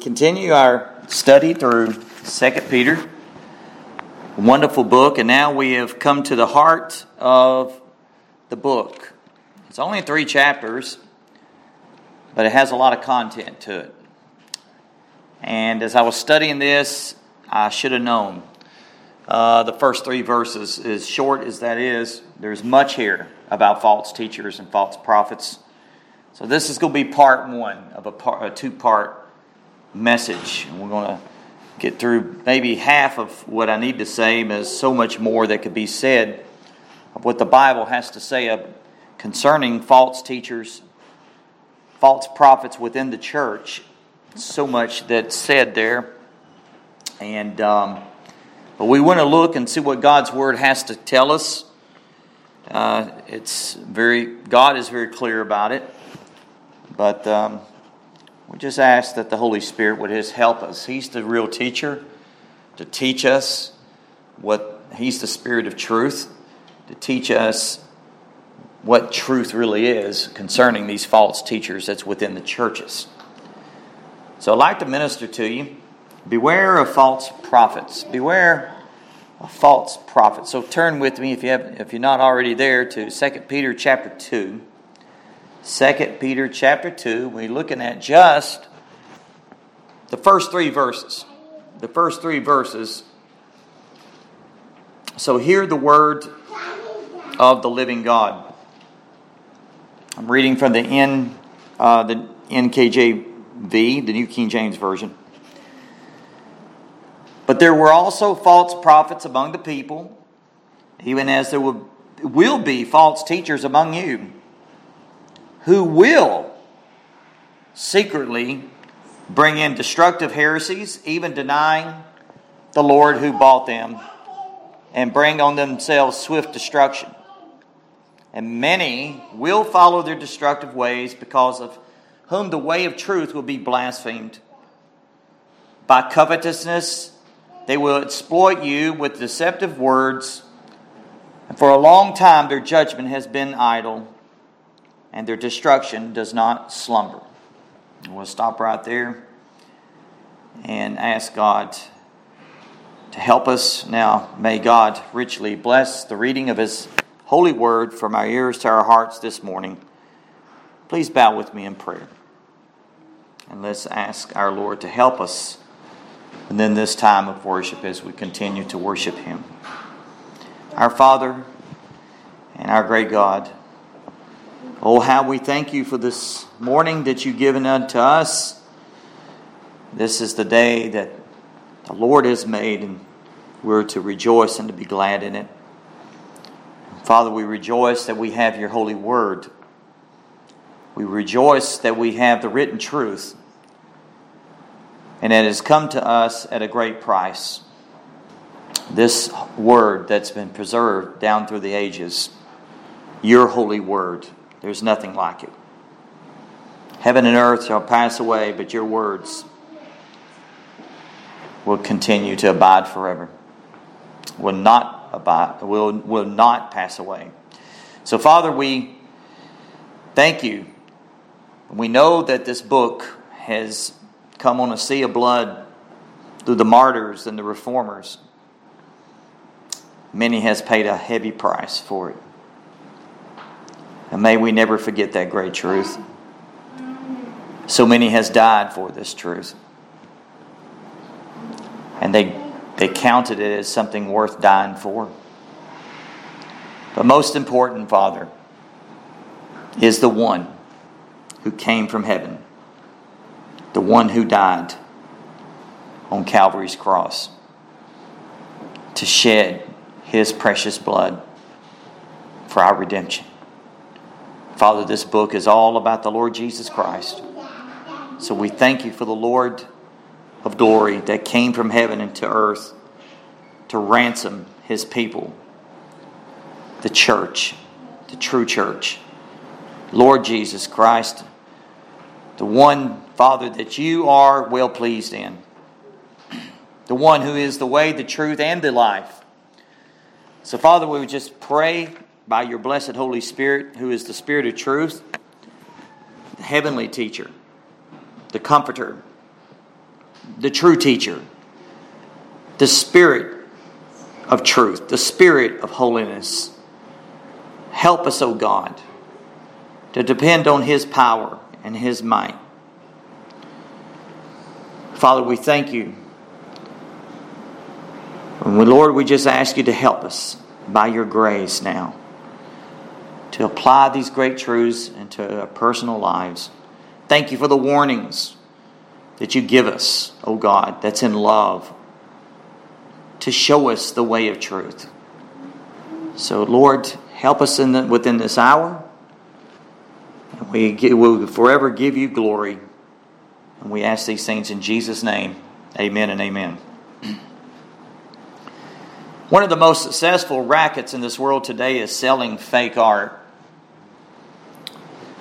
continue our study through 2 Peter, wonderful book, and now we have come to the heart of the book. It's only three chapters, but it has a lot of content to it. And as I was studying this, I should have known. Uh, the first three verses, as short as that is, there's much here about false teachers and false prophets. So this is going to be part one of a, part, a two-part message. And we're going to get through maybe half of what I need to say, there's so much more that could be said of what the Bible has to say concerning false teachers, false prophets within the church. So much that's said there. And um, but we want to look and see what God's Word has to tell us. Uh, it's very God is very clear about it, but um, we just ask that the Holy Spirit would just help us. He's the real teacher to teach us what He's the Spirit of truth to teach us what truth really is concerning these false teachers that's within the churches. So I'd like to minister to you. Beware of false prophets. Beware of false prophets. So turn with me if you have if you're not already there to 2 Peter chapter 2. 2 Peter chapter 2, we're looking at just the first three verses. The first three verses. So, hear the word of the living God. I'm reading from the, N, uh, the NKJV, the New King James Version. But there were also false prophets among the people, even as there will be false teachers among you who will secretly bring in destructive heresies, even denying the Lord who bought them, and bring on themselves swift destruction. And many will follow their destructive ways, because of whom the way of truth will be blasphemed. By covetousness, they will exploit you with deceptive words, and for a long time their judgment has been idle and their destruction does not slumber. We'll stop right there and ask God to help us. Now, may God richly bless the reading of His holy word from our ears to our hearts this morning. Please bow with me in prayer. And let's ask our Lord to help us. And then this time of worship as we continue to worship Him. Our Father and our great God, Oh, how we thank you for this morning that you've given unto us. This is the day that the Lord has made, and we're to rejoice and to be glad in it. Father, we rejoice that we have your holy word. We rejoice that we have the written truth, and it has come to us at a great price. This word that's been preserved down through the ages, your holy word. There's nothing like it. Heaven and earth shall pass away, but your words will continue to abide forever. Will not abide, will, will not pass away. So, Father, we thank you. We know that this book has come on a sea of blood through the martyrs and the reformers. Many has paid a heavy price for it. And may we never forget that great truth. So many has died for this truth. And they, they counted it as something worth dying for. But most important, Father, is the one who came from heaven, the one who died on Calvary's cross to shed his precious blood for our redemption. Father, this book is all about the Lord Jesus Christ. So we thank you for the Lord of glory that came from heaven into earth to ransom his people, the church, the true church. Lord Jesus Christ, the one, Father, that you are well pleased in, the one who is the way, the truth, and the life. So, Father, we would just pray by your blessed Holy Spirit, who is the Spirit of truth, the heavenly teacher, the comforter, the true teacher, the Spirit of truth, the Spirit of holiness. Help us, O God, to depend on His power and His might. Father, we thank you. And Lord, we just ask you to help us by your grace now to apply these great truths into our personal lives. Thank you for the warnings that you give us, O oh God, that's in love, to show us the way of truth. So, Lord, help us in the, within this hour. And we will forever give you glory. And we ask these things in Jesus' name. Amen and amen. One of the most successful rackets in this world today is selling fake art.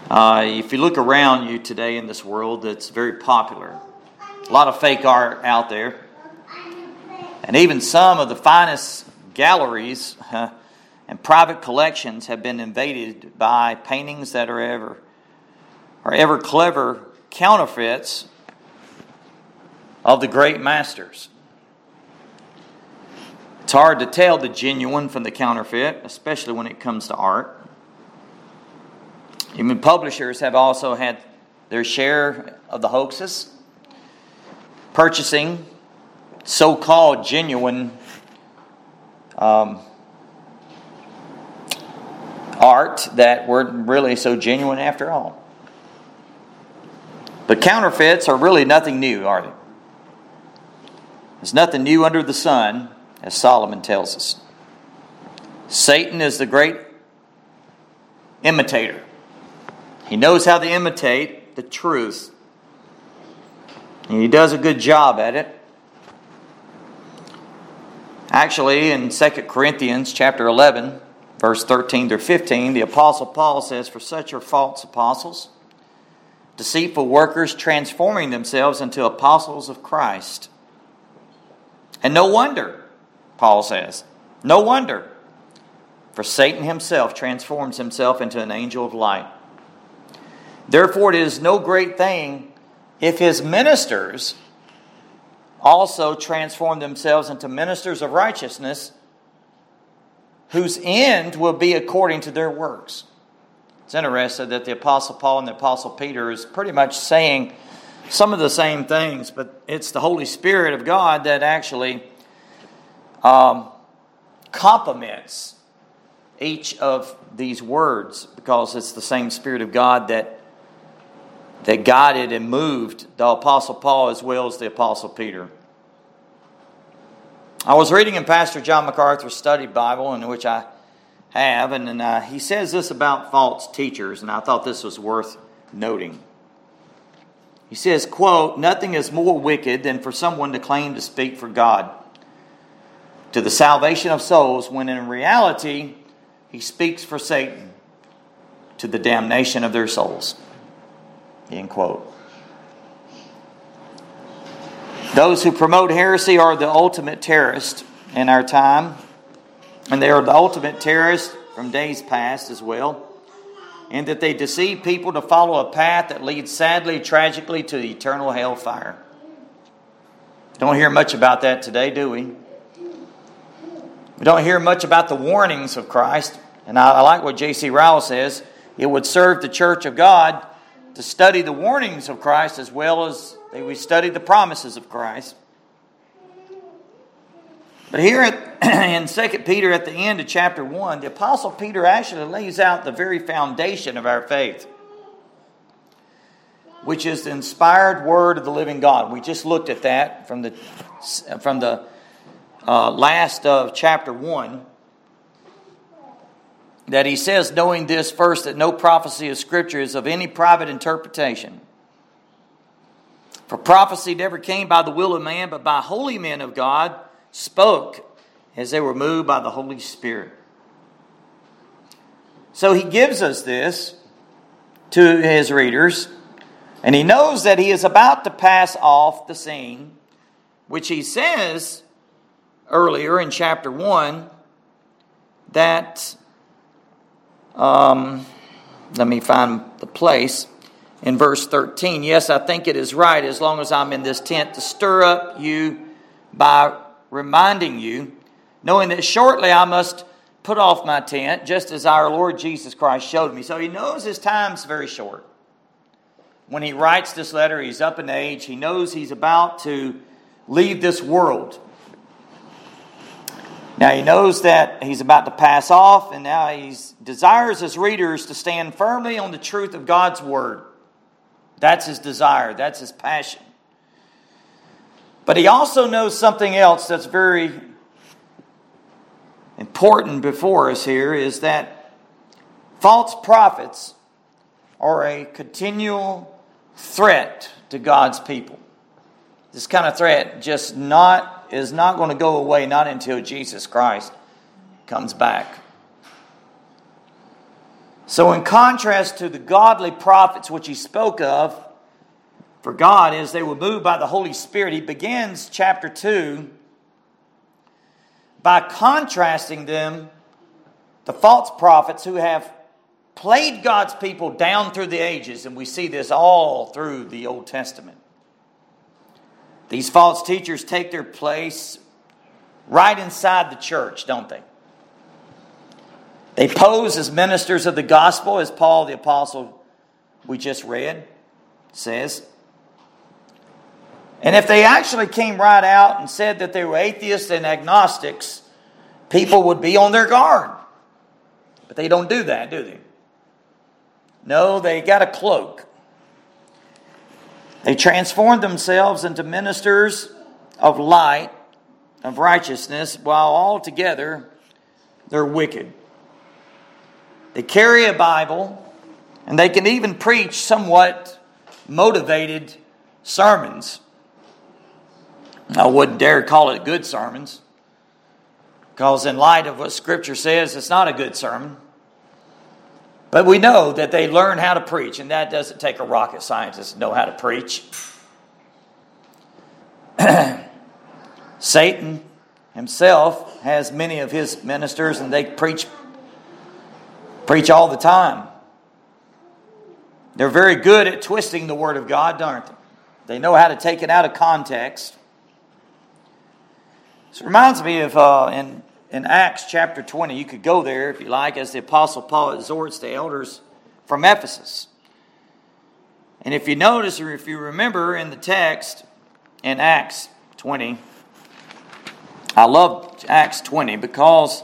Uh, if you look around you today in this world, it's very popular. A lot of fake art out there. And even some of the finest galleries uh, and private collections have been invaded by paintings that are ever, are ever clever counterfeits of the great masters. It's hard to tell the genuine from the counterfeit, especially when it comes to art. Even publishers have also had their share of the hoaxes, purchasing so called genuine um, art that weren't really so genuine after all. But counterfeits are really nothing new, are they? There's nothing new under the sun as Solomon tells us. Satan is the great imitator. He knows how to imitate the truth. And he does a good job at it. Actually, in 2 Corinthians chapter 11, verse 13 through 15, the apostle Paul says, "For such are false apostles, deceitful workers transforming themselves into apostles of Christ." And no wonder Paul says. No wonder, for Satan himself transforms himself into an angel of light. Therefore, it is no great thing if his ministers also transform themselves into ministers of righteousness, whose end will be according to their works. It's interesting that the Apostle Paul and the Apostle Peter is pretty much saying some of the same things, but it's the Holy Spirit of God that actually um, complements each of these words because it's the same Spirit of God that, that guided and moved the Apostle Paul as well as the Apostle Peter. I was reading in Pastor John MacArthur's study Bible, in which I have, and, and uh, he says this about false teachers, and I thought this was worth noting. He says, quote, Nothing is more wicked than for someone to claim to speak for God to the salvation of souls when in reality he speaks for Satan to the damnation of their souls. End quote. Those who promote heresy are the ultimate terrorists in our time, and they are the ultimate terrorists from days past as well. And that they deceive people to follow a path that leads sadly, tragically to the eternal hellfire. Don't hear much about that today, do we? We don't hear much about the warnings of Christ. And I, I like what J.C. Ryle says. It would serve the church of God to study the warnings of Christ as well as we study the promises of Christ. But here at, in 2 Peter, at the end of chapter 1, the Apostle Peter actually lays out the very foundation of our faith, which is the inspired word of the living God. We just looked at that from the, from the uh, last of chapter 1 that he says, knowing this first, that no prophecy of Scripture is of any private interpretation. For prophecy never came by the will of man, but by holy men of God spoke as they were moved by the Holy Spirit. So he gives us this to his readers, and he knows that he is about to pass off the scene, which he says earlier in chapter 1 that, um, let me find the place, in verse 13. Yes, I think it is right as long as I'm in this tent to stir up you by reminding you, knowing that shortly I must put off my tent, just as our Lord Jesus Christ showed me. So he knows his time's very short. When he writes this letter, he's up in age. He knows he's about to leave this world. Now he knows that he's about to pass off, and now he desires his readers to stand firmly on the truth of God's word. That's his desire, that's his passion. But he also knows something else that's very important before us here is that false prophets are a continual threat to God's people. This kind of threat just not is not going to go away not until Jesus Christ comes back. So, in contrast to the godly prophets which he spoke of, for God, as they were moved by the Holy Spirit, he begins chapter 2 by contrasting them, the false prophets who have played God's people down through the ages, and we see this all through the Old Testament. These false teachers take their place right inside the church, don't they? They pose as ministers of the gospel, as Paul the Apostle we just read says. And if they actually came right out and said that they were atheists and agnostics, people would be on their guard. But they don't do that, do they? No, they got a cloak. They transformed themselves into ministers of light, of righteousness, while altogether they're wicked. They carry a Bible, and they can even preach somewhat motivated sermons. I wouldn't dare call it good sermons, because in light of what Scripture says, it's not a good sermon. But we know that they learn how to preach, and that doesn't take a rocket scientist to know how to preach. Satan himself has many of his ministers, and they preach Preach all the time. They're very good at twisting the Word of God, aren't they? They know how to take it out of context. This reminds me of uh, in, in Acts chapter 20. You could go there if you like, as the Apostle Paul exhorts the elders from Ephesus. And if you notice or if you remember in the text in Acts 20, I love Acts 20 because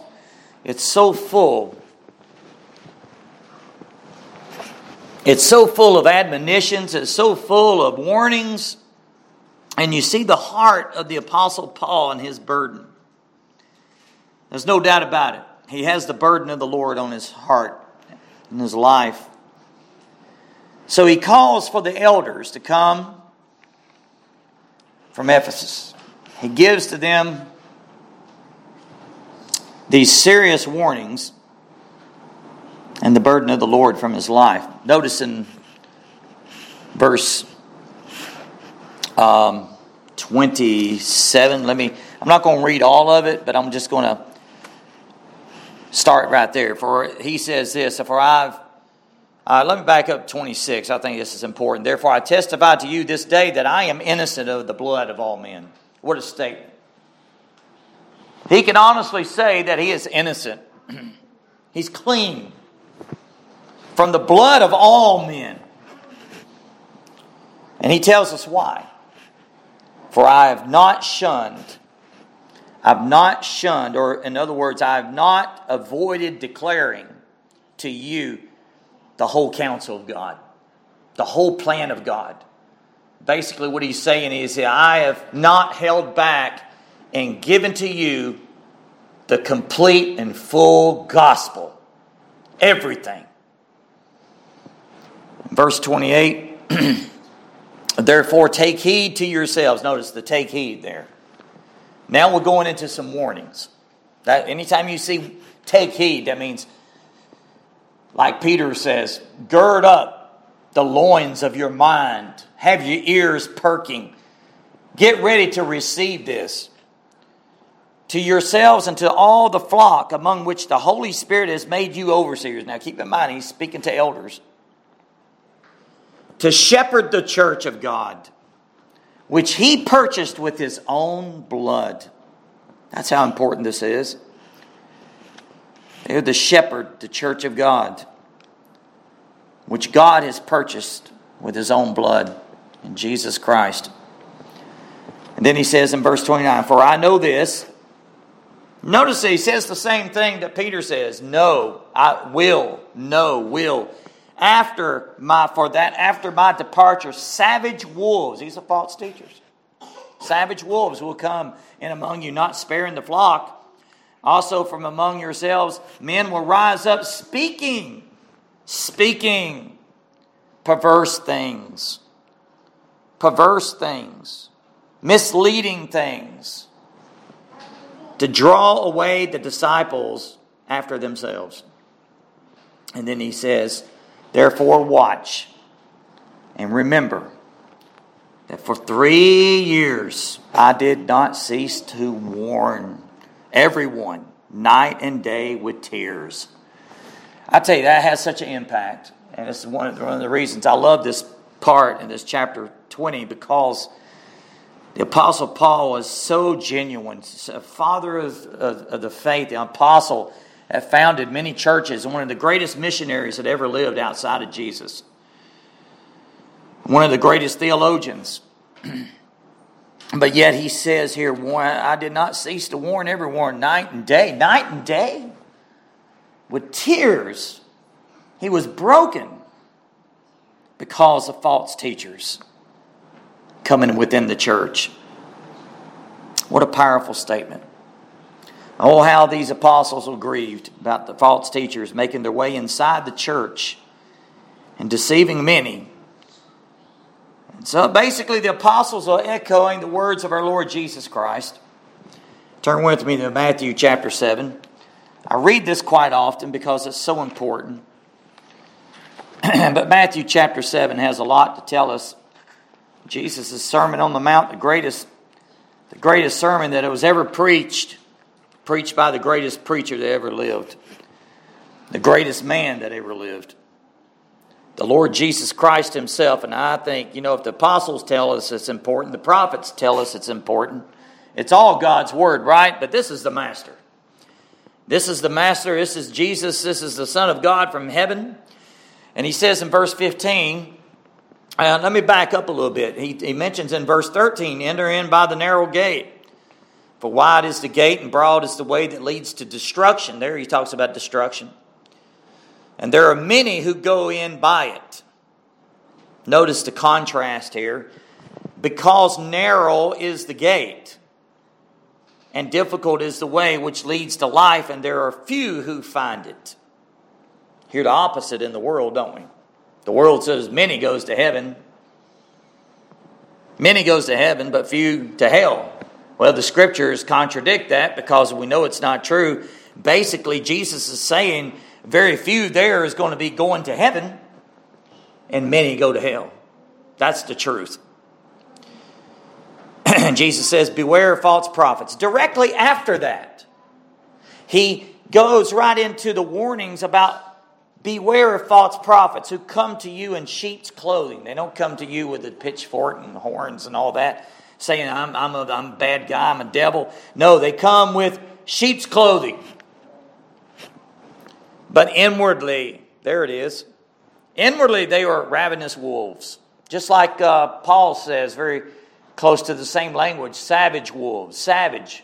it's so full It's so full of admonitions, it's so full of warnings, and you see the heart of the Apostle Paul and his burden. There's no doubt about it. He has the burden of the Lord on his heart and his life. So he calls for the elders to come from Ephesus. He gives to them these serious warnings and the burden of the Lord from his life. Notice in verse um, 27, let me, I'm not going to read all of it, but I'm just going to start right there. For he says this, for I've, uh, let me back up 26. I think this is important. Therefore, I testify to you this day that I am innocent of the blood of all men. What a statement. He can honestly say that he is innocent. He's clean from the blood of all men. And he tells us why. For I have not shunned, I've not shunned, or in other words, I have not avoided declaring to you the whole counsel of God, the whole plan of God. Basically, what he's saying is I have not held back and given to you the complete and full gospel. Everything. Verse 28 Therefore, take heed to yourselves. Notice the take heed there. Now we're going into some warnings. That anytime you see take heed, that means, like Peter says, gird up the loins of your mind, have your ears perking, get ready to receive this. To yourselves and to all the flock among which the Holy Spirit has made you overseers. Now keep in mind, he's speaking to elders to shepherd the church of God, which he purchased with his own blood. That's how important this is. They're the shepherd, the church of God, which God has purchased with his own blood in Jesus Christ. And then he says in verse 29 For I know this. Notice he says the same thing that Peter says No, I will, no, will. After my, for that, after my departure, savage wolves, these are false teachers, savage wolves will come in among you, not sparing the flock. Also, from among yourselves, men will rise up speaking, speaking perverse things, perverse things, misleading things, to draw away the disciples after themselves. And then he says, Therefore, watch and remember that for three years I did not cease to warn everyone night and day with tears. I tell you, that has such an impact. And is one of, the, one of the reasons I love this part in this chapter 20 because the Apostle Paul was so genuine, a father of, of, of the faith, the apostle had founded many churches and one of the greatest missionaries that ever lived outside of Jesus. One of the greatest theologians. But yet he says here, I did not cease to warn everyone night and day, night and day, with tears. He was broken because of false teachers coming within the church. What a powerful statement. Oh, how these apostles were grieved about the false teachers making their way inside the church and deceiving many so basically, the apostles are echoing the words of our Lord Jesus Christ. Turn with me to Matthew chapter 7. I read this quite often because it's so important. but Matthew chapter 7 has a lot to tell us. Jesus' Sermon on the Mount, the greatest, the greatest sermon that was ever preached, preached by the greatest preacher that ever lived, the greatest man that ever lived the Lord Jesus Christ Himself. And I think, you know, if the apostles tell us it's important, the prophets tell us it's important, it's all God's Word, right? But this is the Master. This is the Master. This is Jesus. This is the Son of God from heaven. And He says in verse 15, uh, let me back up a little bit. He, he mentions in verse 13, enter in by the narrow gate. For wide is the gate and broad is the way that leads to destruction. There he talks about destruction. And there are many who go in by it. Notice the contrast here. Because narrow is the gate, and difficult is the way which leads to life, and there are few who find it. Hear the opposite in the world, don't we? The world says many goes to heaven. Many goes to heaven, but few to hell. Well, the scriptures contradict that because we know it's not true. Basically, Jesus is saying very few there is going to be going to heaven, and many go to hell. That's the truth. Jesus says, Beware of false prophets. Directly after that, he goes right into the warnings about beware of false prophets who come to you in sheep's clothing. They don't come to you with a pitchfork and horns and all that, saying, I'm, I'm, a, I'm a bad guy, I'm a devil. No, they come with sheep's clothing. But inwardly, there it is. Inwardly, they are ravenous wolves. Just like uh, Paul says, very close to the same language savage wolves, savage.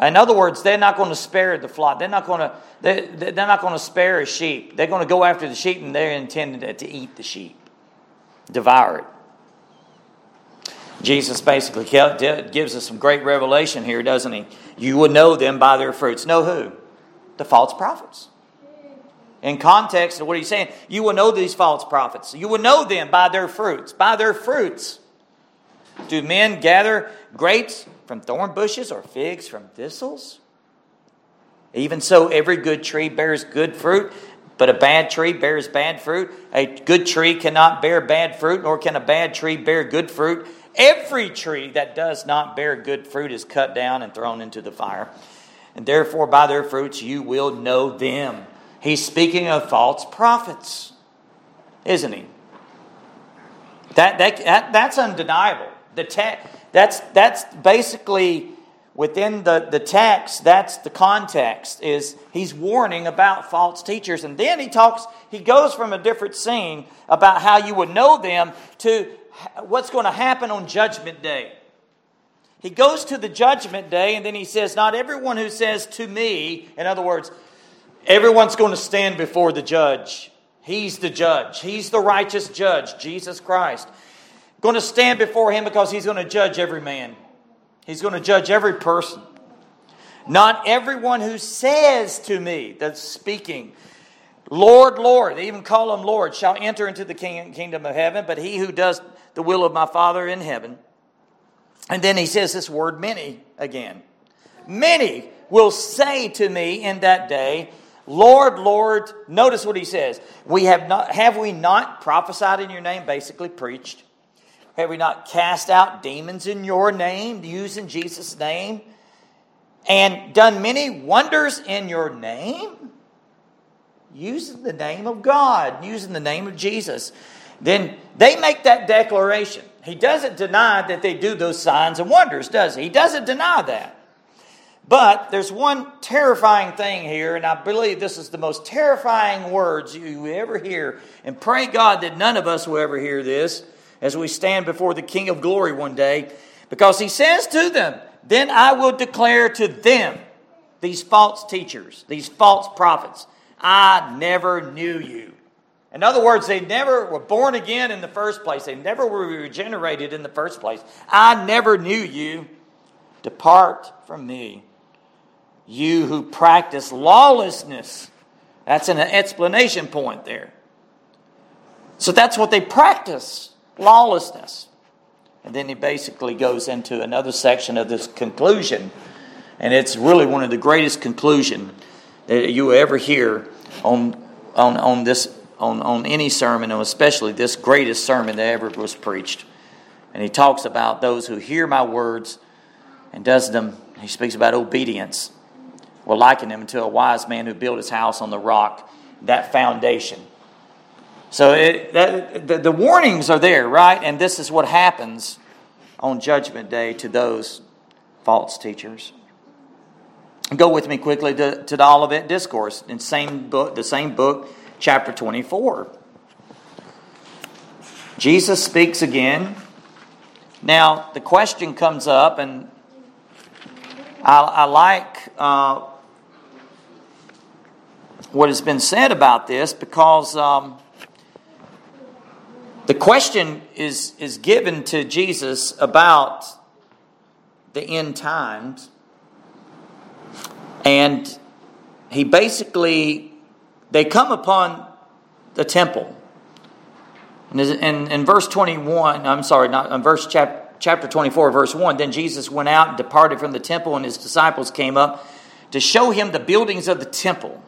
In other words, they're not going to spare the flock. They're not going to, they're, they're not going to spare a sheep. They're going to go after the sheep and they're intended to eat the sheep, devour it. Jesus basically gives us some great revelation here, doesn't he? You will know them by their fruits. Know who? The false prophets. In context of what he's saying, you will know these false prophets. You will know them by their fruits. By their fruits. Do men gather grapes from thorn bushes or figs from thistles? Even so, every good tree bears good fruit, but a bad tree bears bad fruit. A good tree cannot bear bad fruit, nor can a bad tree bear good fruit. Every tree that does not bear good fruit is cut down and thrown into the fire. And therefore, by their fruits, you will know them. He's speaking of false prophets, isn't he? That, that, that that's undeniable. The te- that's that's basically within the, the text, that's the context, is he's warning about false teachers. And then he talks, he goes from a different scene about how you would know them to what's going to happen on judgment day. He goes to the judgment day and then he says, Not everyone who says to me, in other words, everyone's going to stand before the judge. He's the judge, he's the righteous judge, Jesus Christ. Going to stand before him because he's going to judge every man. He's going to judge every person. Not everyone who says to me, that's speaking, Lord, Lord, they even call him Lord, shall enter into the kingdom of heaven, but he who does the will of my Father in heaven. And then he says this word many again. Many will say to me in that day, Lord, Lord, notice what he says. We have not have we not prophesied in your name, basically preached? Have we not cast out demons in your name, using Jesus' name, and done many wonders in your name? Using the name of God, using the name of Jesus. Then they make that declaration. He doesn't deny that they do those signs and wonders, does he? He doesn't deny that. But there's one terrifying thing here, and I believe this is the most terrifying words you ever hear. And pray God that none of us will ever hear this as we stand before the King of glory one day, because he says to them, Then I will declare to them, these false teachers, these false prophets, I never knew you. In other words, they never were born again in the first place. They never were regenerated in the first place. I never knew you. Depart from me, you who practice lawlessness. That's an explanation point there. So that's what they practice lawlessness. And then he basically goes into another section of this conclusion, and it's really one of the greatest conclusion that you ever hear on on on this on, on any sermon, and especially this greatest sermon that ever was preached. And he talks about those who hear my words and does them. He speaks about obedience. We'll liken him to a wise man who built his house on the rock, that foundation. So it, that, the, the warnings are there, right? And this is what happens on Judgment Day to those false teachers. Go with me quickly to, to the Olivet Discourse in same book, the same book, chapter 24. Jesus speaks again. Now, the question comes up, and I, I like uh, what has been said about this because um, the question is, is given to Jesus about the end times. And he basically, they come upon the temple. And in, in verse 21, I'm sorry, not in verse chap, chapter 24, verse 1, then Jesus went out and departed from the temple, and his disciples came up to show him the buildings of the temple.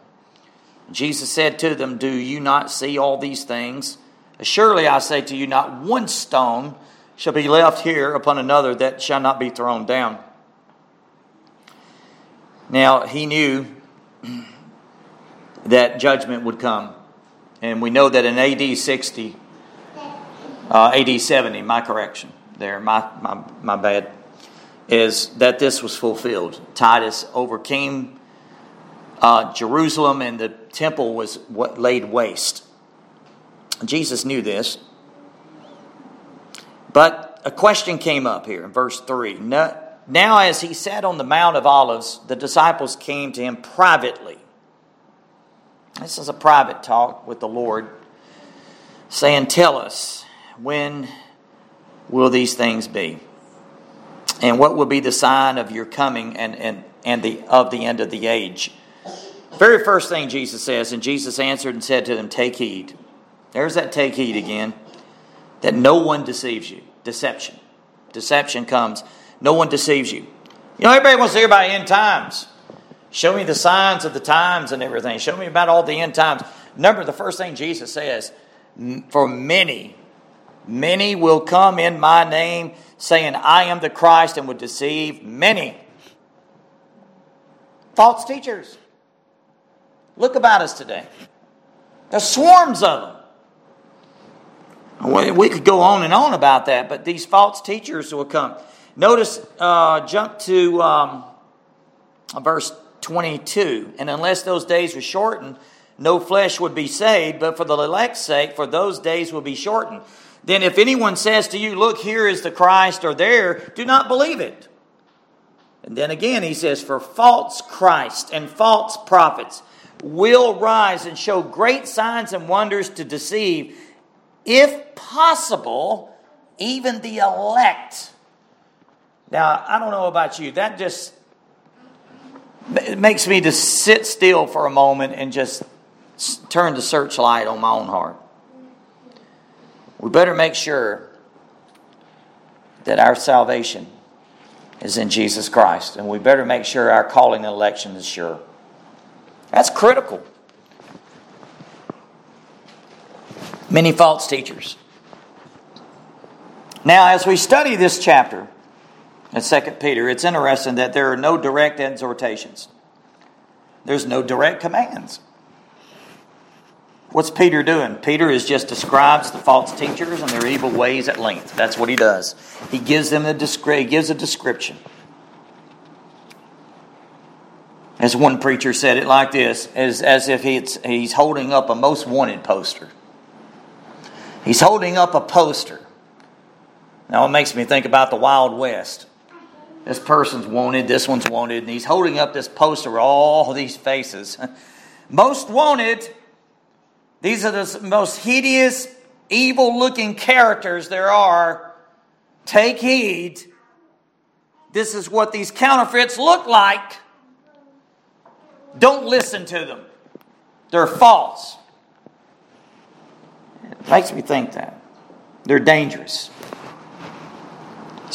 Jesus said to them, Do you not see all these things? Surely I say to you, not one stone shall be left here upon another that shall not be thrown down. Now, he knew that judgment would come. And we know that in AD 60, uh, AD 70, my correction there, my, my, my bad, is that this was fulfilled. Titus overcame uh, Jerusalem and the temple was what laid waste. Jesus knew this. But a question came up here in verse 3. Now, as he sat on the Mount of Olives, the disciples came to him privately. This is a private talk with the Lord, saying, Tell us, when will these things be? And what will be the sign of your coming and, and, and the, of the end of the age? Very first thing Jesus says, and Jesus answered and said to them, Take heed. There's that take heed again. That no one deceives you. Deception. Deception comes. No one deceives you. You know, everybody wants to hear about end times. Show me the signs of the times and everything. Show me about all the end times. Number the first thing Jesus says, for many, many will come in my name, saying, I am the Christ, and would deceive many. False teachers. Look about us today. There's swarms of them. We could go on and on about that, but these false teachers will come. Notice, uh, jump to um, verse 22. And unless those days were shortened, no flesh would be saved, but for the elect's sake, for those days will be shortened. Then if anyone says to you, Look, here is the Christ, or there, do not believe it. And then again, he says, For false Christ and false prophets will rise and show great signs and wonders to deceive, if possible, even the elect. Now, I don't know about you, that just it makes me to sit still for a moment and just turn the searchlight on my own heart. We better make sure that our salvation is in Jesus Christ, and we better make sure our calling and election is sure. That's critical. Many false teachers. Now, as we study this chapter in 2 Peter, it's interesting that there are no direct exhortations. There's no direct commands. What's Peter doing? Peter is just describes the false teachers and their evil ways at length. That's what he does. He gives them a he gives a description. As one preacher said it like this, as, as if he's, he's holding up a most wanted poster. He's holding up a poster. Now it makes me think about the Wild West. This person's wanted, this one's wanted, and he's holding up this poster with all these faces. Most wanted, these are the most hideous, evil looking characters there are. Take heed. This is what these counterfeits look like. Don't listen to them. They're false. It makes me think that. They're dangerous.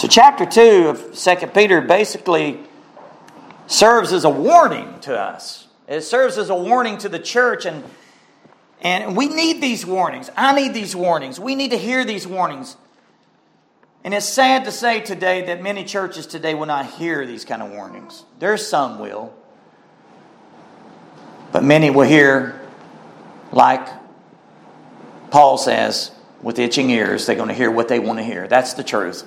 So, chapter 2 of 2 Peter basically serves as a warning to us. It serves as a warning to the church, and, and we need these warnings. I need these warnings. We need to hear these warnings. And it's sad to say today that many churches today will not hear these kind of warnings. There's some will. But many will hear, like Paul says, with itching ears, they're going to hear what they want to hear. That's the truth.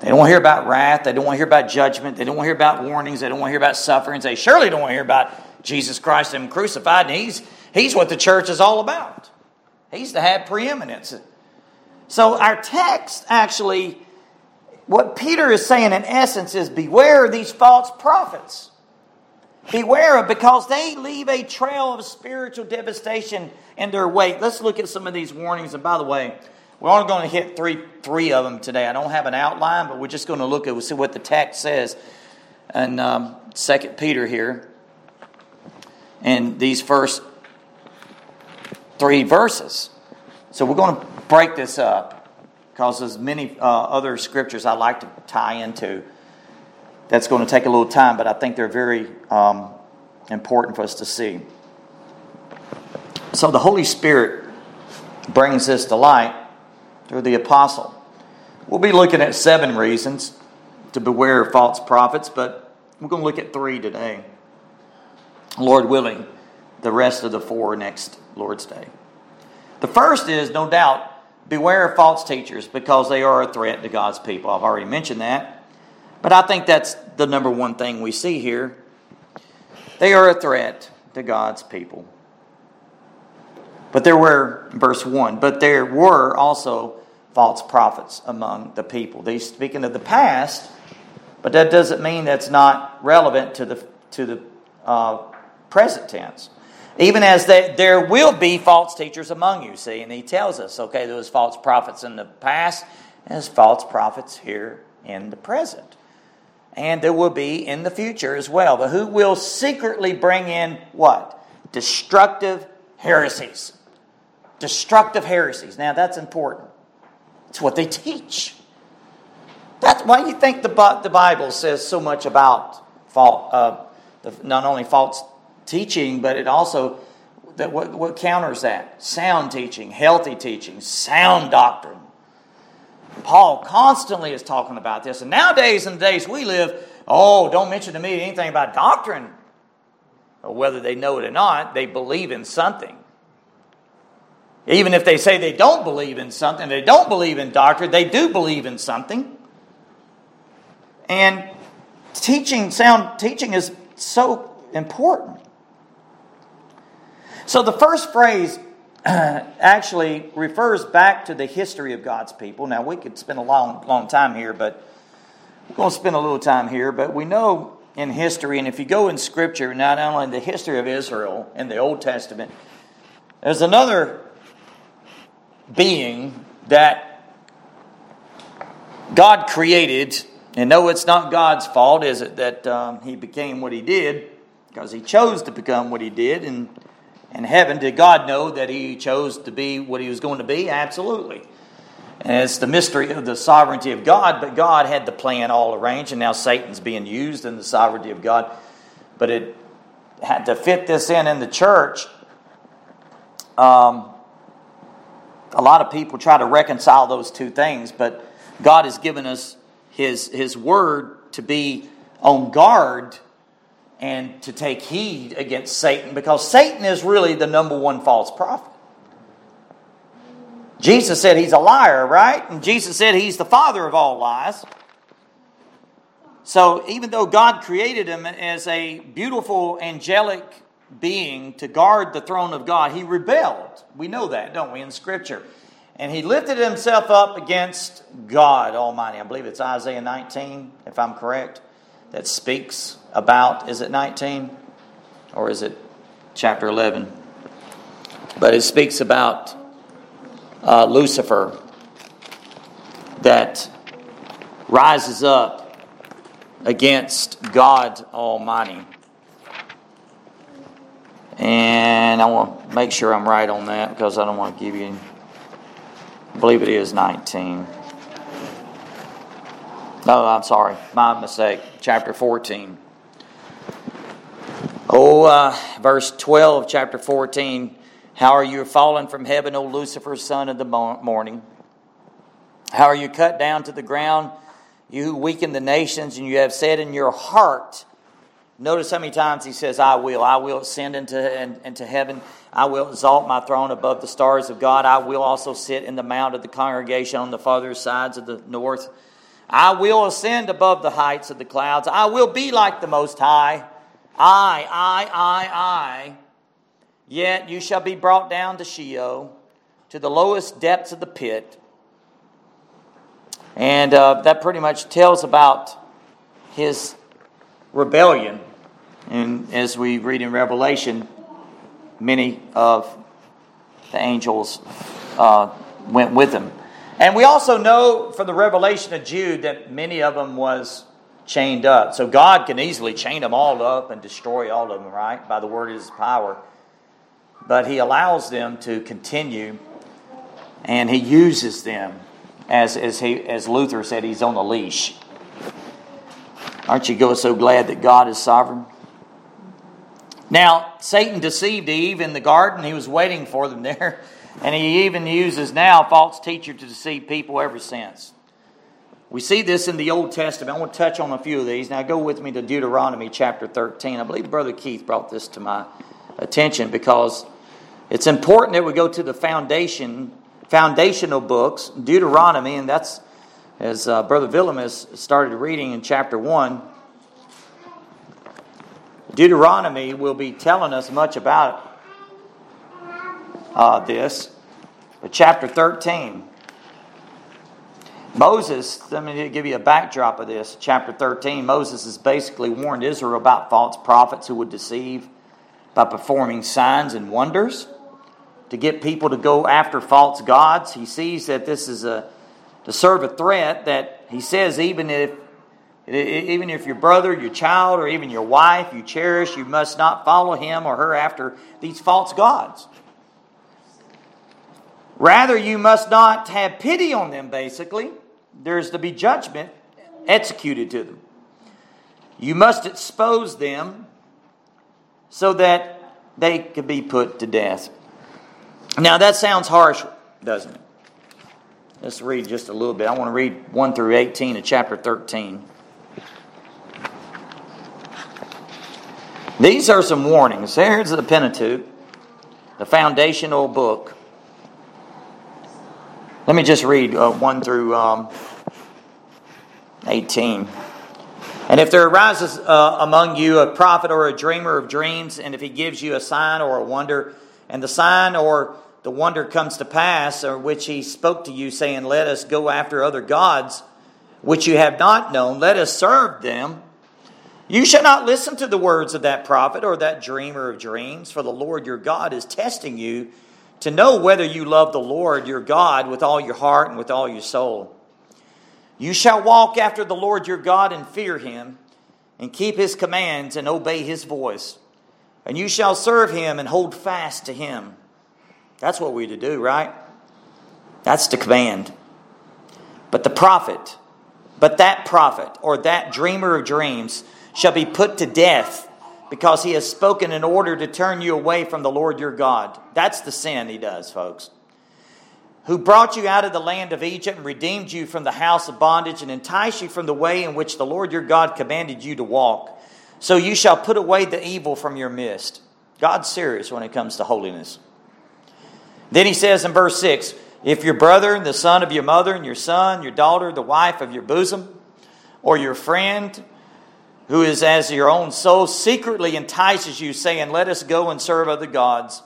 They don't want to hear about wrath. They don't want to hear about judgment. They don't want to hear about warnings. They don't want to hear about sufferings. They surely don't want to hear about Jesus Christ and Him crucified. And He's, he's what the church is all about. He's to have preeminence. So our text actually, what Peter is saying in essence is beware of these false prophets. Beware of because they leave a trail of spiritual devastation in their wake. Let's look at some of these warnings. And by the way, we're only going to hit three, three of them today. I don't have an outline, but we're just going to look at see what the text says in um, 2 Peter here. And these first three verses. So we're going to break this up because there's many uh, other scriptures I like to tie into that's going to take a little time, but I think they're very um, important for us to see. So the Holy Spirit brings this to light through the apostle. We'll be looking at seven reasons to beware of false prophets, but we're going to look at three today. Lord willing, the rest of the four next Lord's Day. The first is, no doubt, beware of false teachers because they are a threat to God's people. I've already mentioned that. But I think that's the number one thing we see here. They are a threat to God's people. But there were, verse 1, but there were also false prophets among the people. These speaking of the past, but that doesn't mean that's not relevant to the, to the uh, present tense. Even as they, there will be false teachers among you, see, and he tells us, okay, there was false prophets in the past, and there's false prophets here in the present and there will be in the future as well. But who will secretly bring in what? Destructive heresies. Destructive heresies. Now that's important. It's what they teach. That's why you think the, the Bible says so much about fault, uh, the, not only false teaching, but it also that what, what counters that? Sound teaching, healthy teaching, sound doctrine. Paul constantly is talking about this. And nowadays, in the days we live, oh, don't mention to me anything about doctrine. Or whether they know it or not, they believe in something. Even if they say they don't believe in something, they don't believe in doctrine, they do believe in something. And teaching, sound teaching is so important. So the first phrase actually refers back to the history of God's people. Now, we could spend a long, long time here, but we're going to spend a little time here. But we know in history, and if you go in Scripture, not only the history of Israel in the Old Testament, there's another being that God created. And no, it's not God's fault, is it, that um, he became what he did? Because he chose to become what he did. And in heaven, did God know that he chose to be what he was going to be? Absolutely. And it's the mystery of the sovereignty of God, but God had the plan all arranged, and now Satan's being used in the sovereignty of God. But it had to fit this in in the church. Um, a lot of people try to reconcile those two things, but God has given us His, His Word to be on guard and to take heed against Satan because Satan is really the number one false prophet. Jesus said he's a liar, right? And Jesus said he's the father of all lies. So even though God created him as a beautiful angelic being to guard the throne of God, he rebelled. We know that, don't we, in Scripture? And he lifted himself up against God Almighty. I believe it's Isaiah 19, if I'm correct, that speaks about, is it 19? Or is it chapter 11? But it speaks about uh, Lucifer that rises up against God Almighty. And I want to make sure I'm right on that because I don't want to give you, I believe it is 19. No, I'm sorry, my mistake. Chapter 14. Oh, uh, verse 12, chapter 14. How are you fallen from heaven, O Lucifer, son of the morning? How are you cut down to the ground, you who weaken the nations, and you have said in your heart, Notice how many times he says, I will. I will ascend into, into heaven. I will exalt my throne above the stars of God. I will also sit in the mount of the congregation on the farther sides of the north. I will ascend above the heights of the clouds. I will be like the Most High. I, I, I, I. Yet you shall be brought down to Sheol, to the lowest depths of the pit. And uh, that pretty much tells about his rebellion and as we read in Revelation, many of the angels uh, went with him. And we also know from the revelation of Jude that many of them was chained up. So God can easily chain them all up and destroy all of them, right? By the word of his power. But he allows them to continue and he uses them as, as, he, as Luther said, he's on a leash. Aren't you so glad that God is sovereign? Now, Satan deceived Eve in the garden. He was waiting for them there. And he even uses now false teacher to deceive people ever since. We see this in the Old Testament. I want to touch on a few of these. Now, go with me to Deuteronomy chapter 13. I believe Brother Keith brought this to my attention because it's important that we go to the foundation, foundational books, Deuteronomy, and that's as uh, Brother Willem started reading in chapter 1. Deuteronomy will be telling us much about uh, this. But chapter 13, Moses, let me give you a backdrop of this. Chapter 13, Moses has basically warned Israel about false prophets who would deceive by performing signs and wonders to get people to go after false gods. He sees that this is a to serve a threat that he says even if even if your brother, your child, or even your wife you cherish, you must not follow him or her after these false gods. Rather, you must not have pity on them, basically. There's to be judgment executed to them. You must expose them so that they can be put to death. Now, that sounds harsh, doesn't it? Let's read just a little bit. I want to read 1 through 18 of chapter 13. These are some warnings. There's the Pentateuch, the foundational book. Let me just read uh, 1 through um, 18. And if there arises uh, among you a prophet or a dreamer of dreams, and if he gives you a sign or a wonder, and the sign or the wonder comes to pass, or which he spoke to you, saying, Let us go after other gods, which you have not known, let us serve them. You shall not listen to the words of that prophet or that dreamer of dreams, for the Lord your God is testing you to know whether you love the Lord your God with all your heart and with all your soul. You shall walk after the Lord your God and fear him, and keep his commands and obey his voice. And you shall serve him and hold fast to him. That's what we're to do, right? That's the command. But the prophet, but that prophet or that dreamer of dreams shall be put to death because he has spoken in order to turn you away from the Lord your God. That's the sin he does, folks who brought you out of the land of Egypt and redeemed you from the house of bondage and enticed you from the way in which the Lord your God commanded you to walk. So you shall put away the evil from your midst. God's serious when it comes to holiness. Then he says in verse 6 If your brother, the son of your mother, and your son, your daughter, the wife of your bosom, or your friend, who is as your own soul, secretly entices you, saying, Let us go and serve other gods,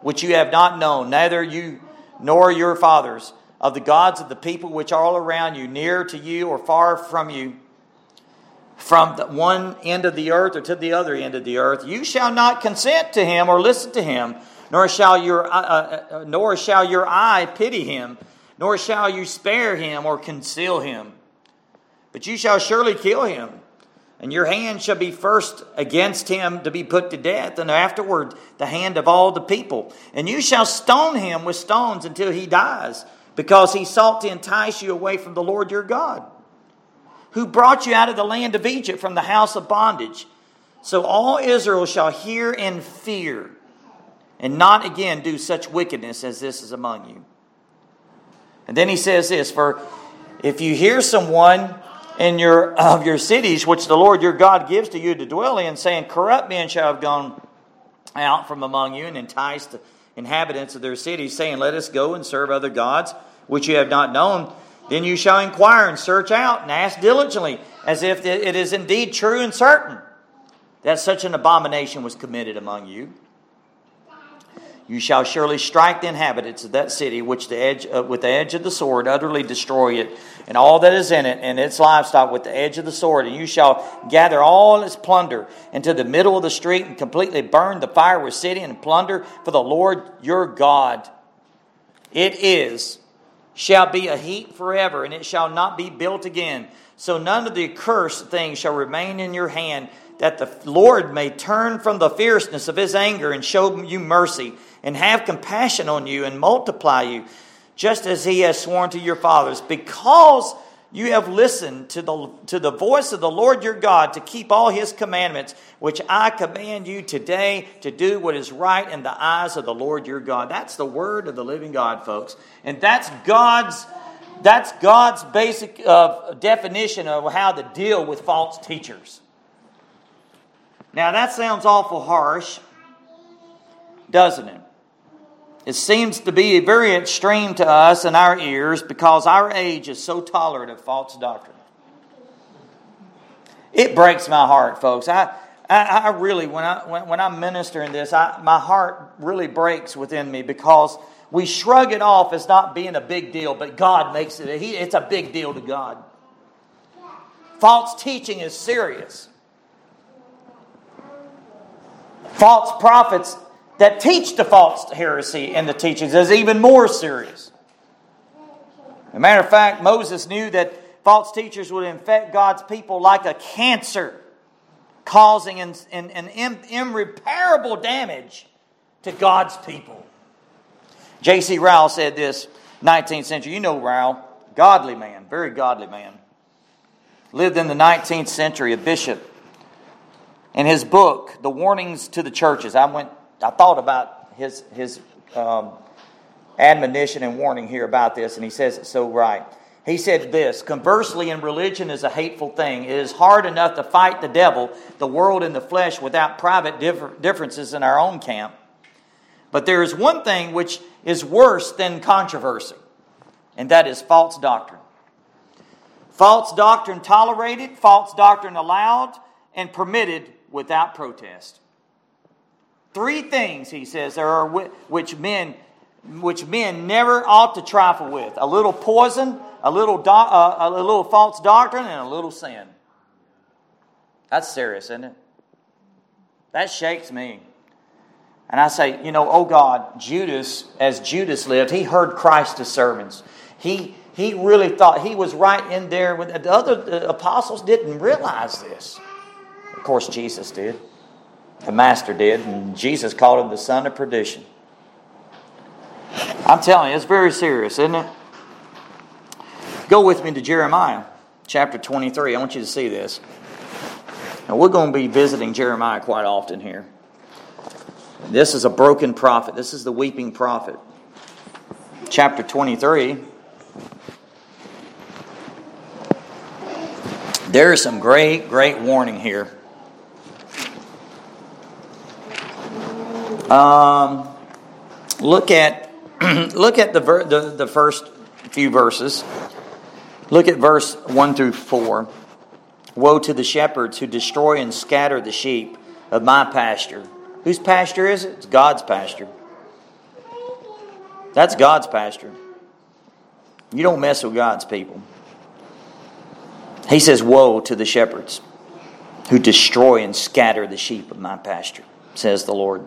which you have not known, neither you nor your fathers, of the gods of the people which are all around you, near to you or far from you, from the one end of the earth or to the other end of the earth, you shall not consent to him or listen to him, nor shall your uh, uh, uh nor shall your eye pity him, nor shall you spare him or conceal him. But you shall surely kill him and your hand shall be first against him to be put to death, and afterward the hand of all the people. And you shall stone him with stones until he dies, because he sought to entice you away from the Lord your God, who brought you out of the land of Egypt from the house of bondage. So all Israel shall hear and fear, and not again do such wickedness as this is among you. And then he says this For if you hear someone in your of your cities which the Lord your God gives to you to dwell in, saying, Corrupt men shall have gone out from among you and enticed the inhabitants of their cities, saying, Let us go and serve other gods which you have not known. Then you shall inquire and search out and ask diligently, as if it is indeed true and certain that such an abomination was committed among you. You shall surely strike the inhabitants of that city, which the edge uh, with the edge of the sword, utterly destroy it, and all that is in it, and its livestock with the edge of the sword. And you shall gather all its plunder into the middle of the street, and completely burn the fire with city and plunder for the Lord your God. It is shall be a heap forever, and it shall not be built again. So none of the accursed things shall remain in your hand, that the Lord may turn from the fierceness of his anger and show you mercy and have compassion on you and multiply you, just as he has sworn to your fathers, because you have listened to the, to the voice of the Lord your God to keep all his commandments, which I command you today to do what is right in the eyes of the Lord your God. That's the word of the living God, folks. And that's God's. That's God's basic uh, definition of how to deal with false teachers. Now, that sounds awful harsh, doesn't it? It seems to be very extreme to us in our ears because our age is so tolerant of false doctrine. It breaks my heart, folks. I, I, I really, when, I, when, when I'm ministering this, I, my heart really breaks within me because we shrug it off as not being a big deal, but God makes it, he, it's a big deal to God. False teaching is serious. False prophets that teach the false heresy and the teachings is even more serious. As a matter of fact, Moses knew that false teachers would infect God's people like a cancer, causing an, an, an irreparable damage to God's people. J.C. Ryle said this, 19th century. You know Ryle, godly man, very godly man. Lived in the 19th century, a bishop. In his book, The Warnings to the Churches, I went I thought about his, his um, admonition and warning here about this, and he says it so right. He said this Conversely, in religion is a hateful thing. It is hard enough to fight the devil, the world, and the flesh without private differ- differences in our own camp. But there is one thing which is worse than controversy. and that is false doctrine. False doctrine tolerated, false doctrine allowed, and permitted without protest. Three things, he says, there are which men, which men never ought to trifle with: a little poison, a little, do, uh, a little false doctrine, and a little sin. That's serious, isn't it? That shakes me. And I say, you know, oh God, Judas, as Judas lived, he heard Christ's sermons. He, he really thought he was right in there. When the other apostles didn't realize this. Of course, Jesus did. The Master did. And Jesus called him the son of perdition. I'm telling you, it's very serious, isn't it? Go with me to Jeremiah chapter 23. I want you to see this. Now, we're going to be visiting Jeremiah quite often here. This is a broken prophet. This is the weeping prophet. Chapter 23. There is some great, great warning here. Um, look at look at the, ver- the the first few verses. Look at verse one through four. Woe to the shepherds who destroy and scatter the sheep of my pasture. Whose pasture is it? It's God's pasture. That's God's pasture. You don't mess with God's people. He says, Woe to the shepherds who destroy and scatter the sheep of my pasture, says the Lord.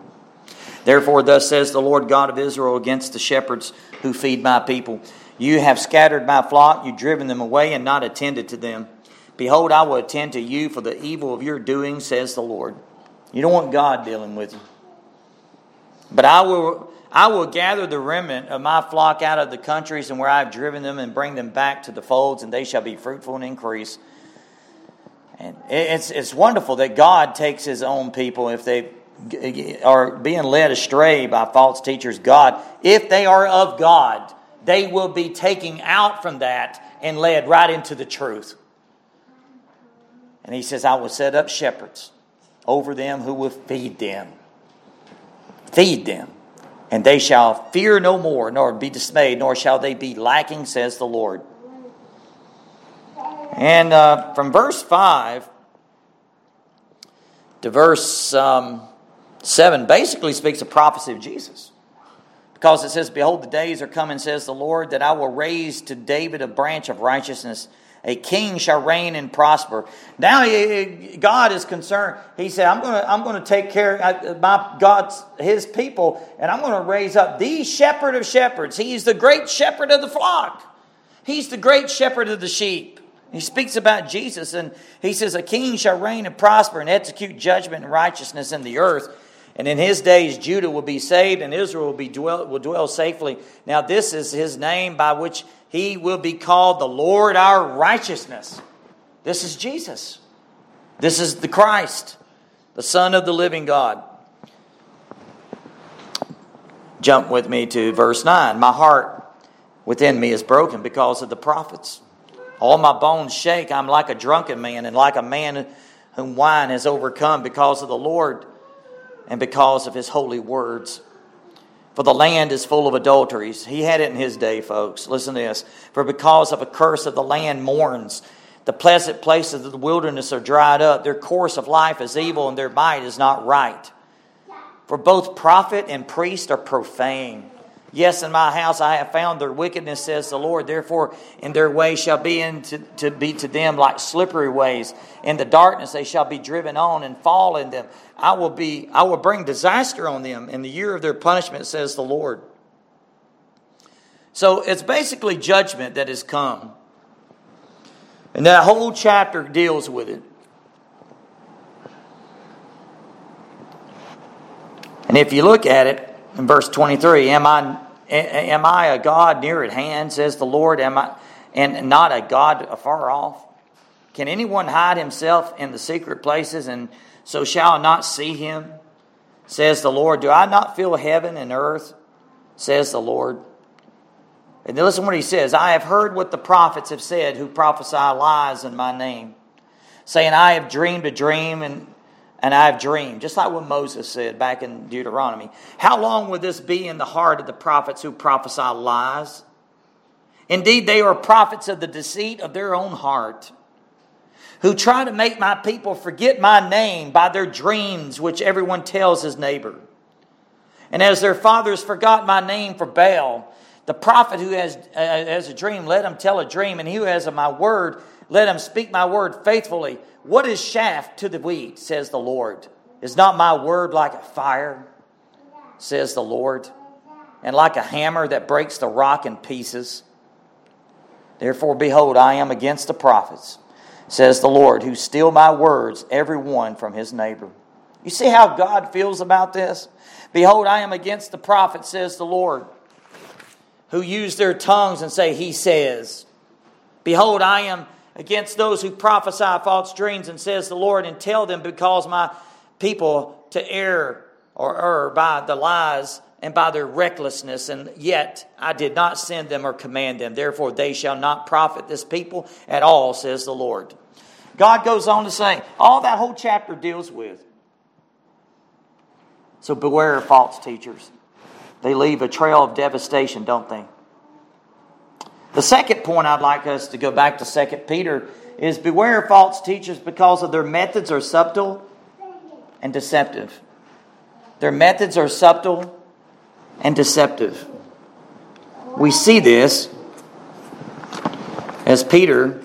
Therefore, thus says the Lord God of Israel against the shepherds who feed my people You have scattered my flock, you've driven them away and not attended to them. Behold, I will attend to you for the evil of your doing, says the Lord. You don't want God dealing with you. But I will, I will gather the remnant of my flock out of the countries and where I have driven them and bring them back to the folds, and they shall be fruitful and increase. And it's, it's wonderful that God takes his own people if they are being led astray by false teachers. God, if they are of God, they will be taken out from that and led right into the truth. And he says, I will set up shepherds over them who will feed them. Feed them. And they shall fear no more, nor be dismayed, nor shall they be lacking, says the Lord. And uh, from verse 5 to verse um, 7 basically speaks a prophecy of Jesus. Because it says, Behold, the days are coming, says the Lord, that I will raise to David a branch of righteousness a king shall reign and prosper. Now God is concerned. He said, I'm going to, I'm going to take care of uh, my God's, his people, and I'm going to raise up the shepherd of shepherds. He's the great shepherd of the flock. He's the great shepherd of the sheep. He speaks about Jesus, and he says, A king shall reign and prosper and execute judgment and righteousness in the earth. And in his days, Judah will be saved and Israel will, be dwell, will dwell safely. Now, this is his name by which he will be called the Lord our righteousness. This is Jesus. This is the Christ, the Son of the living God. Jump with me to verse 9. My heart within me is broken because of the prophets. All my bones shake. I'm like a drunken man and like a man whom wine has overcome because of the Lord and because of his holy words. For the land is full of adulteries. He had it in his day, folks. Listen to this. For because of a curse of the land mourns. The pleasant places of the wilderness are dried up. Their course of life is evil, and their might is not right. For both prophet and priest are profane. Yes, in my house I have found their wickedness, says the Lord. Therefore, in their way shall be to be to them like slippery ways. In the darkness they shall be driven on and fall in them. I will be I will bring disaster on them in the year of their punishment, says the Lord. So it's basically judgment that has come. And that whole chapter deals with it. And if you look at it in verse 23, am I Am I a God near at hand, says the Lord, am I, and not a God afar off? Can anyone hide himself in the secret places, and so shall I not see him? Says the Lord. Do I not fill heaven and earth? Says the Lord. And then listen what he says I have heard what the prophets have said who prophesy lies in my name, saying, I have dreamed a dream, and and I've dreamed, just like what Moses said back in Deuteronomy. How long will this be in the heart of the prophets who prophesy lies? Indeed, they are prophets of the deceit of their own heart, who try to make my people forget my name by their dreams, which everyone tells his neighbor. And as their fathers forgot my name for Baal, the prophet who has, uh, has a dream, let him tell a dream, and he who has my word, let him speak my word faithfully. What is shaft to the wheat, says the Lord? Is not my word like a fire, says the Lord, and like a hammer that breaks the rock in pieces? Therefore, behold, I am against the prophets, says the Lord, who steal my words, every one from his neighbor. You see how God feels about this? Behold, I am against the prophets, says the Lord, who use their tongues and say, He says. Behold, I am against those who prophesy false dreams, and says the Lord, and tell them because my people to err or err by the lies and by their recklessness, and yet I did not send them or command them. Therefore, they shall not profit this people at all, says the Lord. God goes on to say, all that whole chapter deals with. So beware of false teachers. They leave a trail of devastation, don't they? The second point I'd like us to go back to 2 Peter is beware of false teachers because of their methods are subtle and deceptive. Their methods are subtle and deceptive. We see this as Peter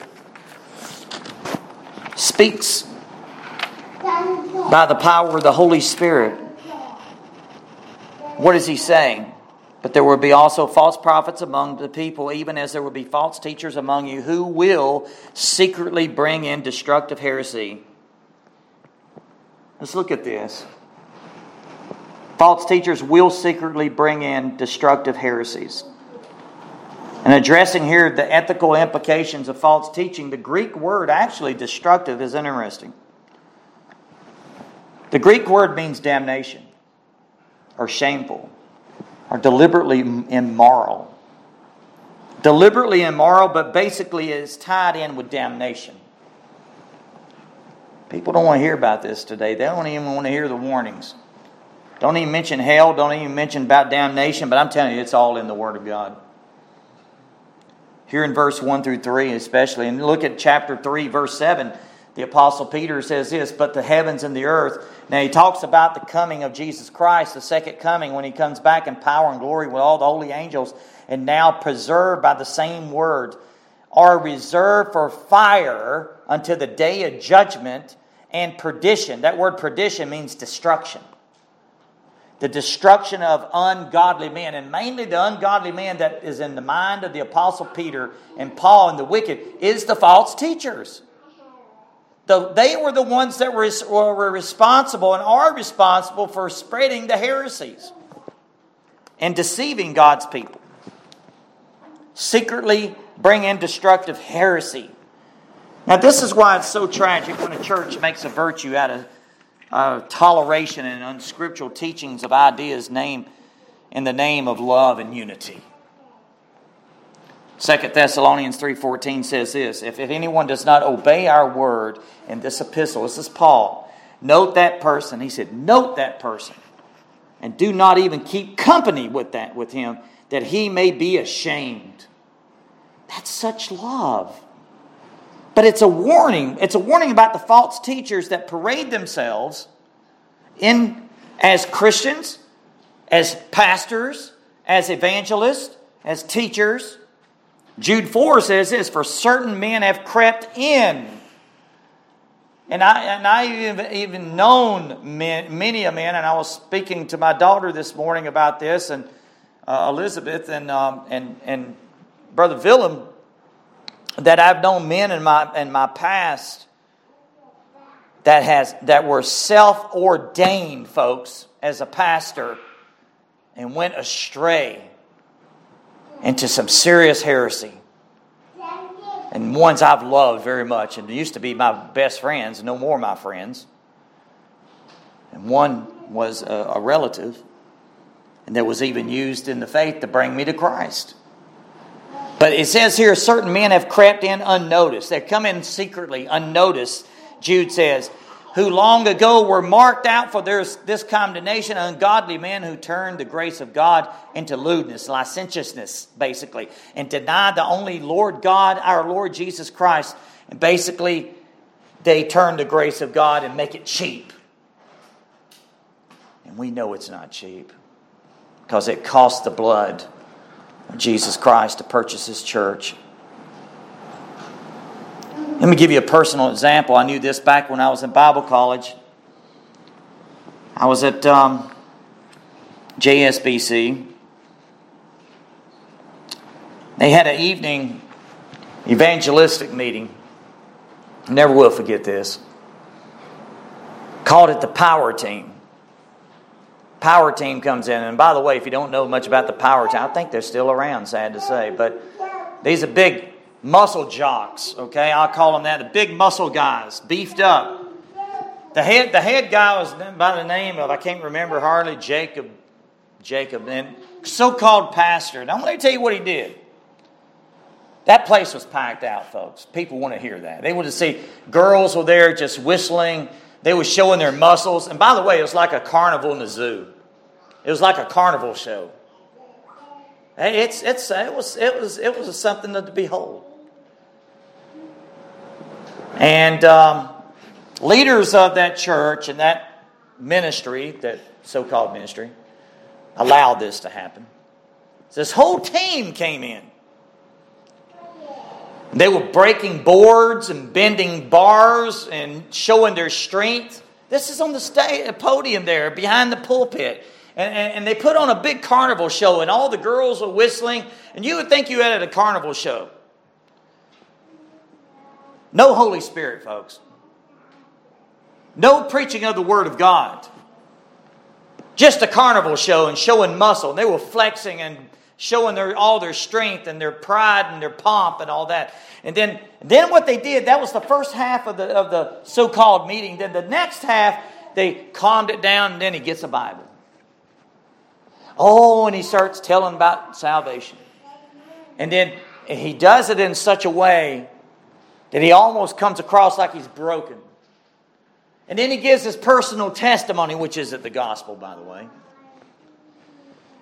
speaks by the power of the Holy Spirit. What is he saying? But there will be also false prophets among the people, even as there will be false teachers among you who will secretly bring in destructive heresy. Let's look at this. False teachers will secretly bring in destructive heresies. And addressing here the ethical implications of false teaching, the Greek word actually destructive is interesting. The Greek word means damnation or shameful or deliberately immoral. Deliberately immoral, but basically is tied in with damnation. People don't want to hear about this today. They don't even want to hear the warnings. Don't even mention hell. Don't even mention about damnation. But I'm telling you, it's all in the Word of God. Here in verse 1 through 3, especially. And look at chapter 3, verse 7. The Apostle Peter says this, but the heavens and the earth. Now he talks about the coming of Jesus Christ, the second coming, when he comes back in power and glory with all the holy angels, and now preserved by the same word, are reserved for fire until the day of judgment and perdition. That word perdition means destruction the destruction of ungodly men, and mainly the ungodly man that is in the mind of the Apostle Peter and Paul and the wicked, is the false teachers. The, they were the ones that were, were responsible and are responsible for spreading the heresies and deceiving God's people. Secretly bring in destructive heresy. Now, this is why it's so tragic when a church makes a virtue out of uh, toleration and unscriptural teachings of ideas named in the name of love and unity. 2 Thessalonians 3.14 says this, if, if anyone does not obey our word in this epistle, this is Paul, note that person. He said, note that person. And do not even keep company with that with him, that he may be ashamed. That's such love. But it's a warning. It's a warning about the false teachers that parade themselves in as Christians, as pastors, as evangelists, as teachers. Jude 4 says this For certain men have crept in. And I, and I even, known men, many a man, and I was speaking to my daughter this morning about this, and uh, Elizabeth and, um, and, and Brother Willem that I've known men in my in my past that has that were self-ordained folks as a pastor and went astray into some serious heresy. And ones I've loved very much and used to be my best friends, no more my friends. And one was a, a relative, and that was even used in the faith to bring me to Christ. But it says here, certain men have crept in unnoticed. They've come in secretly, unnoticed. Jude says, who long ago were marked out for this, this condemnation, ungodly men who turned the grace of God into lewdness, licentiousness, basically, and denied the only Lord God, our Lord Jesus Christ. And basically, they turn the grace of God and make it cheap. And we know it's not cheap because it cost the blood of Jesus Christ to purchase his church. Let me give you a personal example. I knew this back when I was in Bible college. I was at um, JSBC. They had an evening evangelistic meeting. Never will forget this. Called it the Power Team. Power Team comes in, and by the way, if you don't know much about the Power Team, I think they're still around, sad to say, but these are big muscle jocks, okay? I'll call them that. The big muscle guys, beefed up. The head, the head guy was by the name of, I can't remember hardly, Jacob, Jacob, and so-called pastor. Now, let me tell you what he did. That place was packed out, folks. People want to hear that. They want to see girls were there just whistling. They were showing their muscles. And by the way, it was like a carnival in the zoo. It was like a carnival show. It's, it's, it, was, it, was, it was something to behold. And um, leaders of that church and that ministry, that so called ministry, allowed this to happen. This whole team came in. They were breaking boards and bending bars and showing their strength. This is on the podium there behind the pulpit. And, and, and, they put on a big carnival show, and all the girls were whistling. And you would think you had at a carnival show. No Holy Spirit, folks. No preaching of the Word of God. Just a carnival show and showing muscle. And they were flexing and showing their, all their strength and their pride and their pomp and all that. And then, then what they did, that was the first half of the, of the so called meeting. Then the next half, they calmed it down, and then he gets a Bible. Oh, and he starts telling about salvation. And then he does it in such a way that he almost comes across like he's broken. And then he gives his personal testimony, which isn't the gospel, by the way.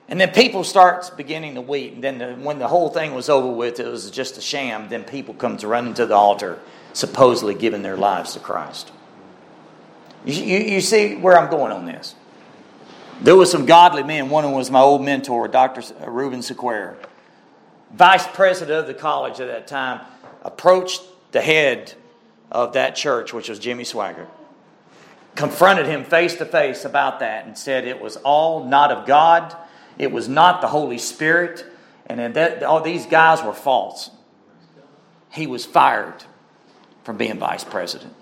And then people starts beginning to weep. And then the, when the whole thing was over with, it was just a sham. Then people come to run to the altar, supposedly giving their lives to Christ. You, you, you see where I'm going on this? There were some godly men. One of them was my old mentor, Dr. Uh, Reuben Sequeira. Vice president of the college at that time approached the head of that church, which was Jimmy Swaggart, confronted him face to face about that and said it was all not of God, it was not the Holy Spirit, and that all these guys were false. He was fired from being vice president.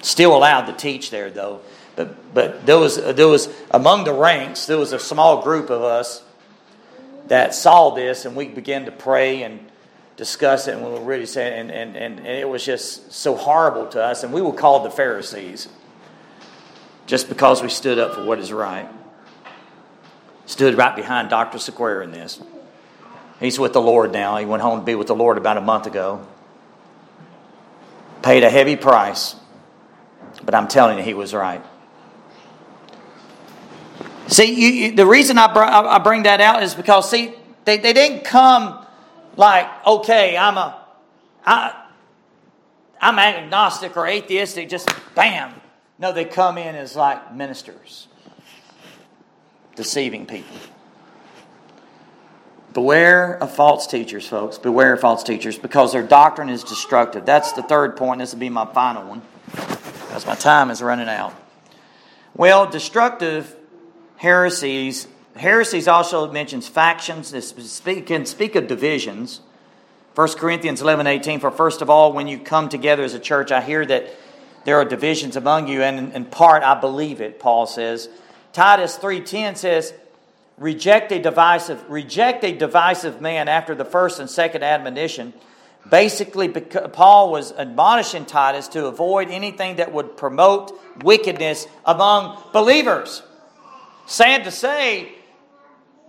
Still allowed to teach there, though. But, but there, was, there was, among the ranks, there was a small group of us that saw this, and we began to pray and discuss it, and we were really saying, and, and, and, and it was just so horrible to us, and we were called the Pharisees just because we stood up for what is right. Stood right behind Dr. Sequeira in this. He's with the Lord now. He went home to be with the Lord about a month ago. Paid a heavy price, but I'm telling you, he was right. See, you, you, the reason I, br- I bring that out is because, see, they, they didn't come like, okay, I'm a, I, I'm agnostic or atheistic, just bam. No, they come in as like ministers, deceiving people. Beware of false teachers, folks. Beware of false teachers because their doctrine is destructive. That's the third point. This will be my final one because my time is running out. Well, destructive heresies. Heresies also mentions factions. This can speak of divisions. 1 Corinthians 11 18, for first of all, when you come together as a church, I hear that there are divisions among you, and in part I believe it, Paul says. Titus 3.10 says, reject a divisive, reject a divisive man after the first and second admonition. Basically, Paul was admonishing Titus to avoid anything that would promote wickedness among believers. Sad to say,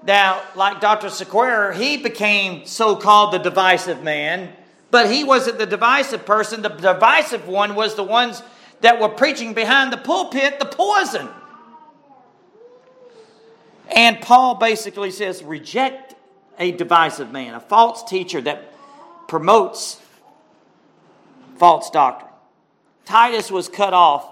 now, like Dr. Sequeira, he became so called the divisive man, but he wasn't the divisive person. The divisive one was the ones that were preaching behind the pulpit the poison. And Paul basically says reject a divisive man, a false teacher that promotes false doctrine. Titus was cut off.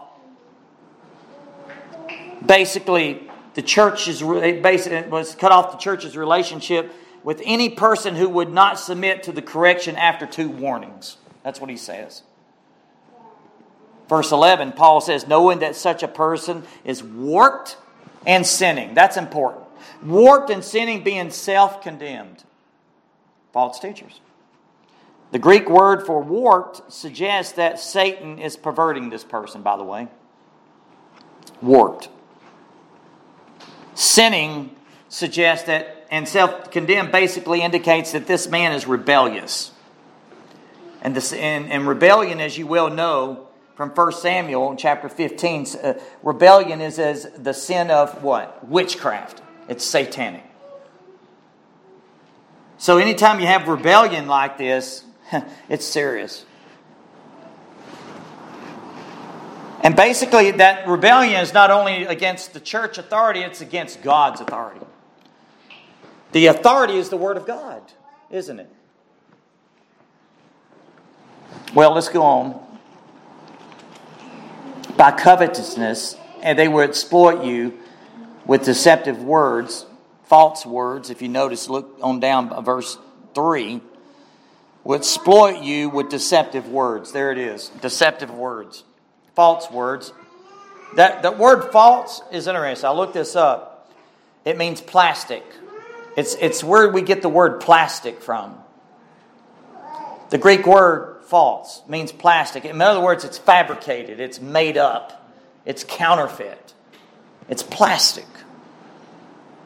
Basically, the church is basically was cut off the church's relationship with any person who would not submit to the correction after two warnings. That's what he says. Verse 11, Paul says, knowing that such a person is warped and sinning. That's important. Warped and sinning, being self condemned. False teachers. The Greek word for warped suggests that Satan is perverting this person, by the way. Warped. Sinning suggests that, and self condemned basically indicates that this man is rebellious. And, this, and, and rebellion, as you well know from 1 Samuel chapter 15, uh, rebellion is as the sin of what? Witchcraft. It's satanic. So anytime you have rebellion like this, it's serious. And basically, that rebellion is not only against the church authority, it's against God's authority. The authority is the Word of God, isn't it? Well, let's go on. By covetousness, and they will exploit you with deceptive words, false words. If you notice, look on down verse 3 will exploit you with deceptive words. There it is deceptive words, false words. That, that word false is interesting. I looked this up. It means plastic. It's, it's where we get the word plastic from. The Greek word false means plastic. In other words, it's fabricated, it's made up, it's counterfeit, it's plastic.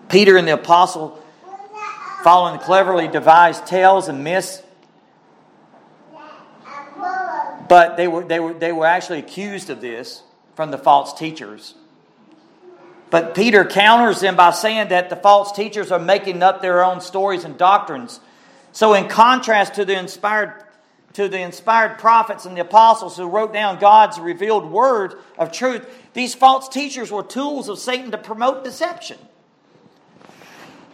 Peter and the apostle, following cleverly devised tales and myths, but they were, they were, they were actually accused of this from the false teachers. But Peter counters them by saying that the false teachers are making up their own stories and doctrines. So, in contrast to the inspired to the inspired prophets and the apostles who wrote down God's revealed word of truth, these false teachers were tools of Satan to promote deception.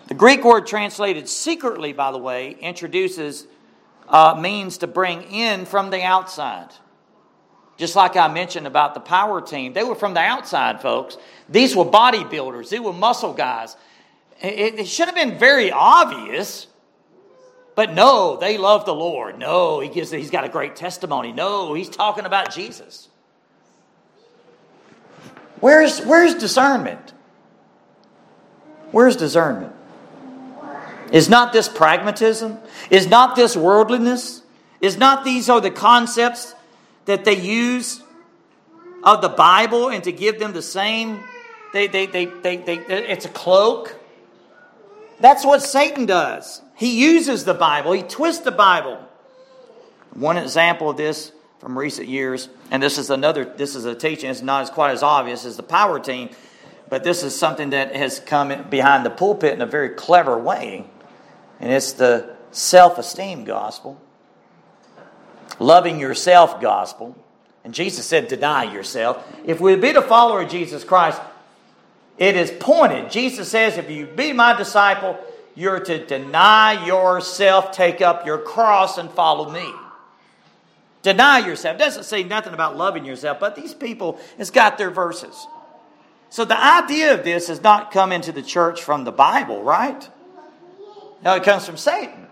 The Greek word translated secretly, by the way, introduces uh, means to bring in from the outside. Just like I mentioned about the power team, they were from the outside, folks. These were bodybuilders, they were muscle guys. It, it should have been very obvious, but no, they love the Lord. No, he gives, he's got a great testimony. No, he's talking about Jesus. Where's, where's discernment? Where's discernment? Is not this pragmatism? Is not this worldliness? Is not these are the concepts that they use of the Bible and to give them the same? They, they, they, they, they, it's a cloak. That's what Satan does. He uses the Bible, he twists the Bible. One example of this from recent years, and this is another, this is a teaching, it's not as quite as obvious as the power team, but this is something that has come behind the pulpit in a very clever way and it's the self esteem gospel, loving yourself gospel. And Jesus said, deny yourself. If we be the follower of Jesus Christ, it is pointed. Jesus says, if you be my disciple, you're to deny yourself, take up your cross, and follow me. Deny yourself. Doesn't say nothing about loving yourself, but these people has got their verses. So the idea of this has not come into the church from the Bible, right? No, it comes from Satan.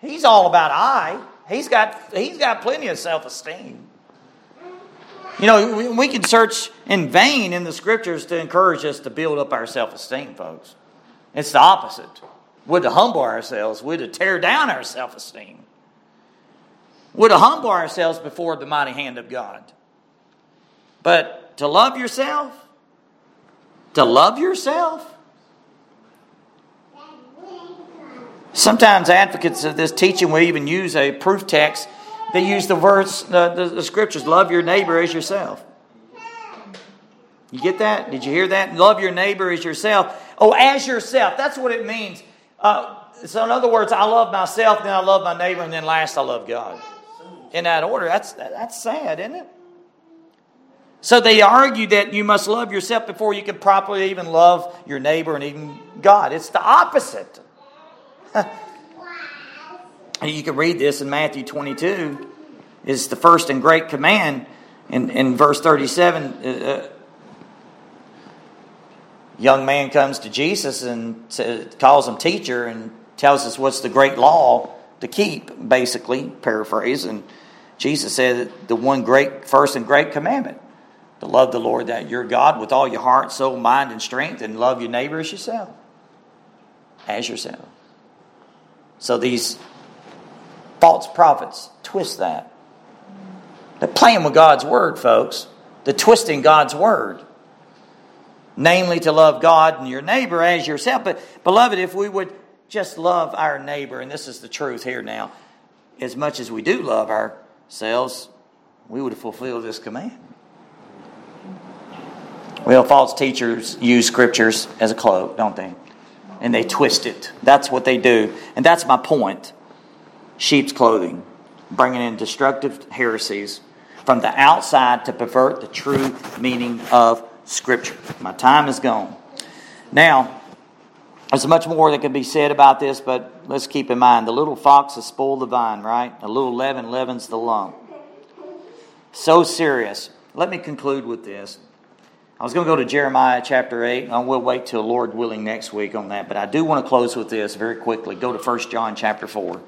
He's all about I. He's got, he's got plenty of self esteem. You know, we can search in vain in the scriptures to encourage us to build up our self esteem, folks. It's the opposite. We're to humble ourselves, we're to tear down our self esteem. We're to humble ourselves before the mighty hand of God. But to love yourself, to love yourself, Sometimes advocates of this teaching will even use a proof text. They use the verse, the, the, the scriptures, love your neighbor as yourself. You get that? Did you hear that? Love your neighbor as yourself. Oh, as yourself. That's what it means. Uh, so, in other words, I love myself, then I love my neighbor, and then last I love God. In that order. That's, that's sad, isn't it? So they argue that you must love yourself before you can properly even love your neighbor and even God. It's the opposite. you can read this in Matthew 22. It's the first and great command. In, in verse 37, uh, uh young man comes to Jesus and calls him teacher and tells us what's the great law to keep, basically, paraphrase. And Jesus said the one great, first and great commandment to love the Lord that your God with all your heart, soul, mind, and strength, and love your neighbor as yourself. As yourself. So these false prophets twist that. They're playing with God's word, folks. They're twisting God's word. Namely, to love God and your neighbor as yourself. But, beloved, if we would just love our neighbor, and this is the truth here now, as much as we do love ourselves, we would fulfill this command. Well, false teachers use scriptures as a cloak, don't they? And they twist it. That's what they do. And that's my point. Sheep's clothing, bringing in destructive heresies from the outside to pervert the true meaning of Scripture. My time is gone. Now, there's much more that can be said about this, but let's keep in mind the little fox has spoiled the vine, right? A little leaven leavens the lump. So serious. Let me conclude with this. I was going to go to Jeremiah chapter 8. I will wait till Lord willing next week on that, but I do want to close with this very quickly. Go to 1 John chapter 4.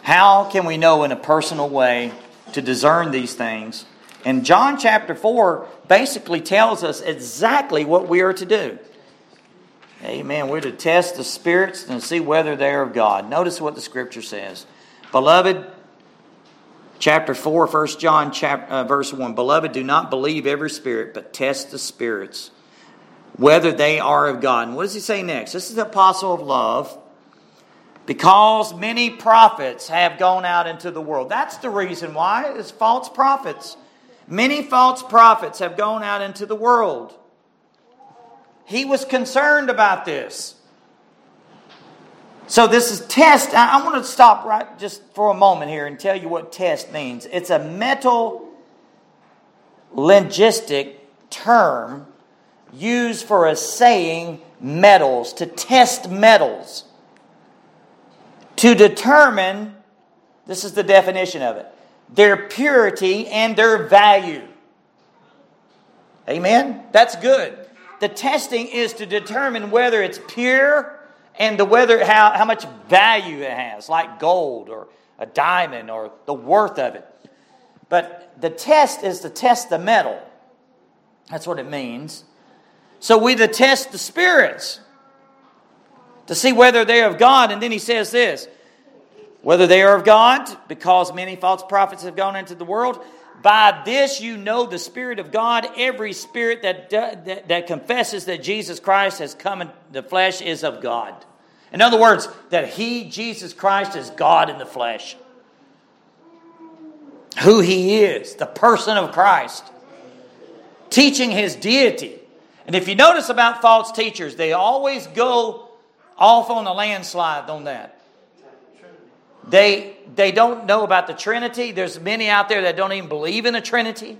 How can we know in a personal way to discern these things? And John chapter 4 basically tells us exactly what we are to do. Amen. We're to test the spirits and see whether they are of God. Notice what the scripture says. Beloved, chapter 4, 1 John chapter, uh, verse 1 Beloved, do not believe every spirit, but test the spirits, whether they are of God. And what does he say next? This is the apostle of love. Because many prophets have gone out into the world. That's the reason why. It's false prophets. Many false prophets have gone out into the world. He was concerned about this. So this is test. I, want to stop right just for a moment here and tell you what test means. It's a metal linguistic term used for assaying metals, to test metals, to determine, this is the definition of it, their purity and their value. Amen? That's good. The testing is to determine whether it's pure and the whether how, how much value it has, like gold or a diamond or the worth of it. But the test is to test the metal. That's what it means. So we to test the spirits to see whether they're of God. And then he says this whether they are of God, because many false prophets have gone into the world. By this you know the Spirit of God. Every spirit that, that, that confesses that Jesus Christ has come in the flesh is of God. In other words, that He, Jesus Christ, is God in the flesh. Who He is, the person of Christ, teaching His deity. And if you notice about false teachers, they always go off on a landslide on that. They, they don't know about the Trinity. There's many out there that don't even believe in the Trinity.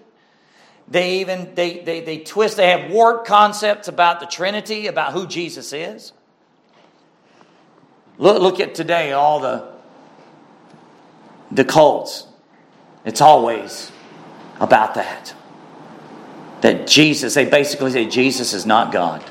They even they, they, they twist, they have warped concepts about the Trinity, about who Jesus is. Look, look at today, all the the cults. It's always about that. That Jesus, they basically say Jesus is not God.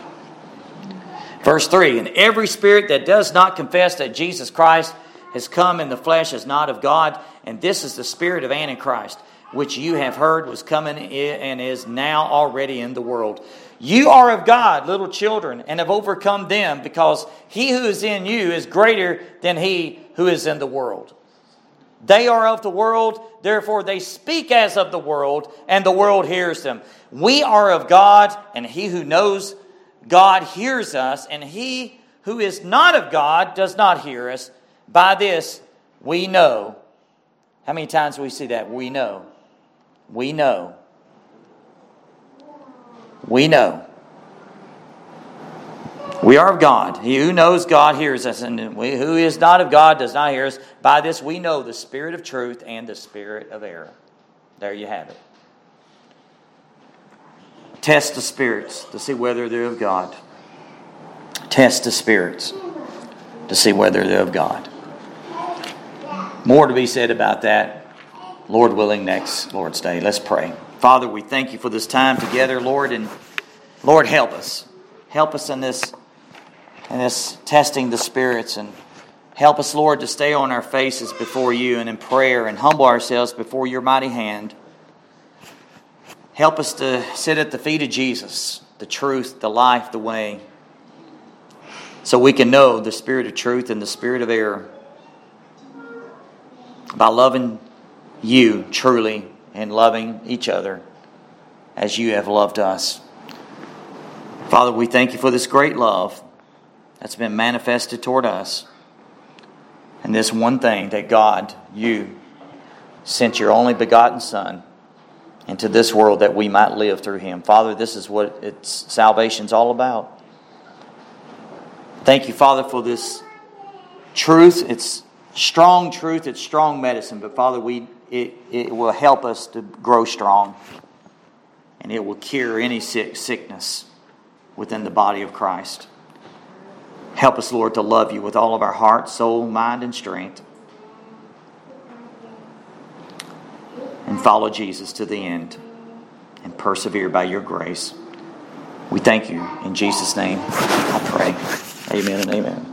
Verse 3 And every spirit that does not confess that Jesus Christ has come in the flesh is not of God, and this is the spirit of Antichrist, which you have heard was coming and is now already in the world. You are of God, little children, and have overcome them, because he who is in you is greater than he who is in the world. They are of the world, therefore they speak as of the world, and the world hears them. We are of God, and he who knows God hears us, and he who is not of God does not hear us. By this, we know. How many times we see that? We know. We know. We know. We are of God. He who knows God hears us, and we, who is not of God does not hear us. By this we know the spirit of truth and the spirit of error. There you have it. test the spirits to see whether they're of God. Test the spirits to see whether they're of God. More to be said about that, Lord willing, next Lord's Day. Let's pray. Father, we thank you for this time together, Lord, and Lord, help us. Help us in this, in this testing the spirits and help us, Lord, to stay on our faces before you and in prayer and humble ourselves before your mighty hand. Help us to sit at the feet of Jesus, the truth, the life, the way, so we can know the spirit of truth and the spirit of error by loving you truly and loving each other as you have loved us. Father, we thank you for this great love that's been manifested toward us. And this one thing that God, you, sent your only begotten Son into this world that we might live through him. Father, this is what it's salvation's all about. Thank you, Father, for this truth. It's strong truth, it's strong medicine, but Father, we it, it will help us to grow strong. And it will cure any sick, sickness within the body of Christ. Help us, Lord, to love you with all of our heart, soul, mind, and strength. And follow Jesus to the end and persevere by your grace. We thank you. In Jesus' name, I pray. Amen and amen.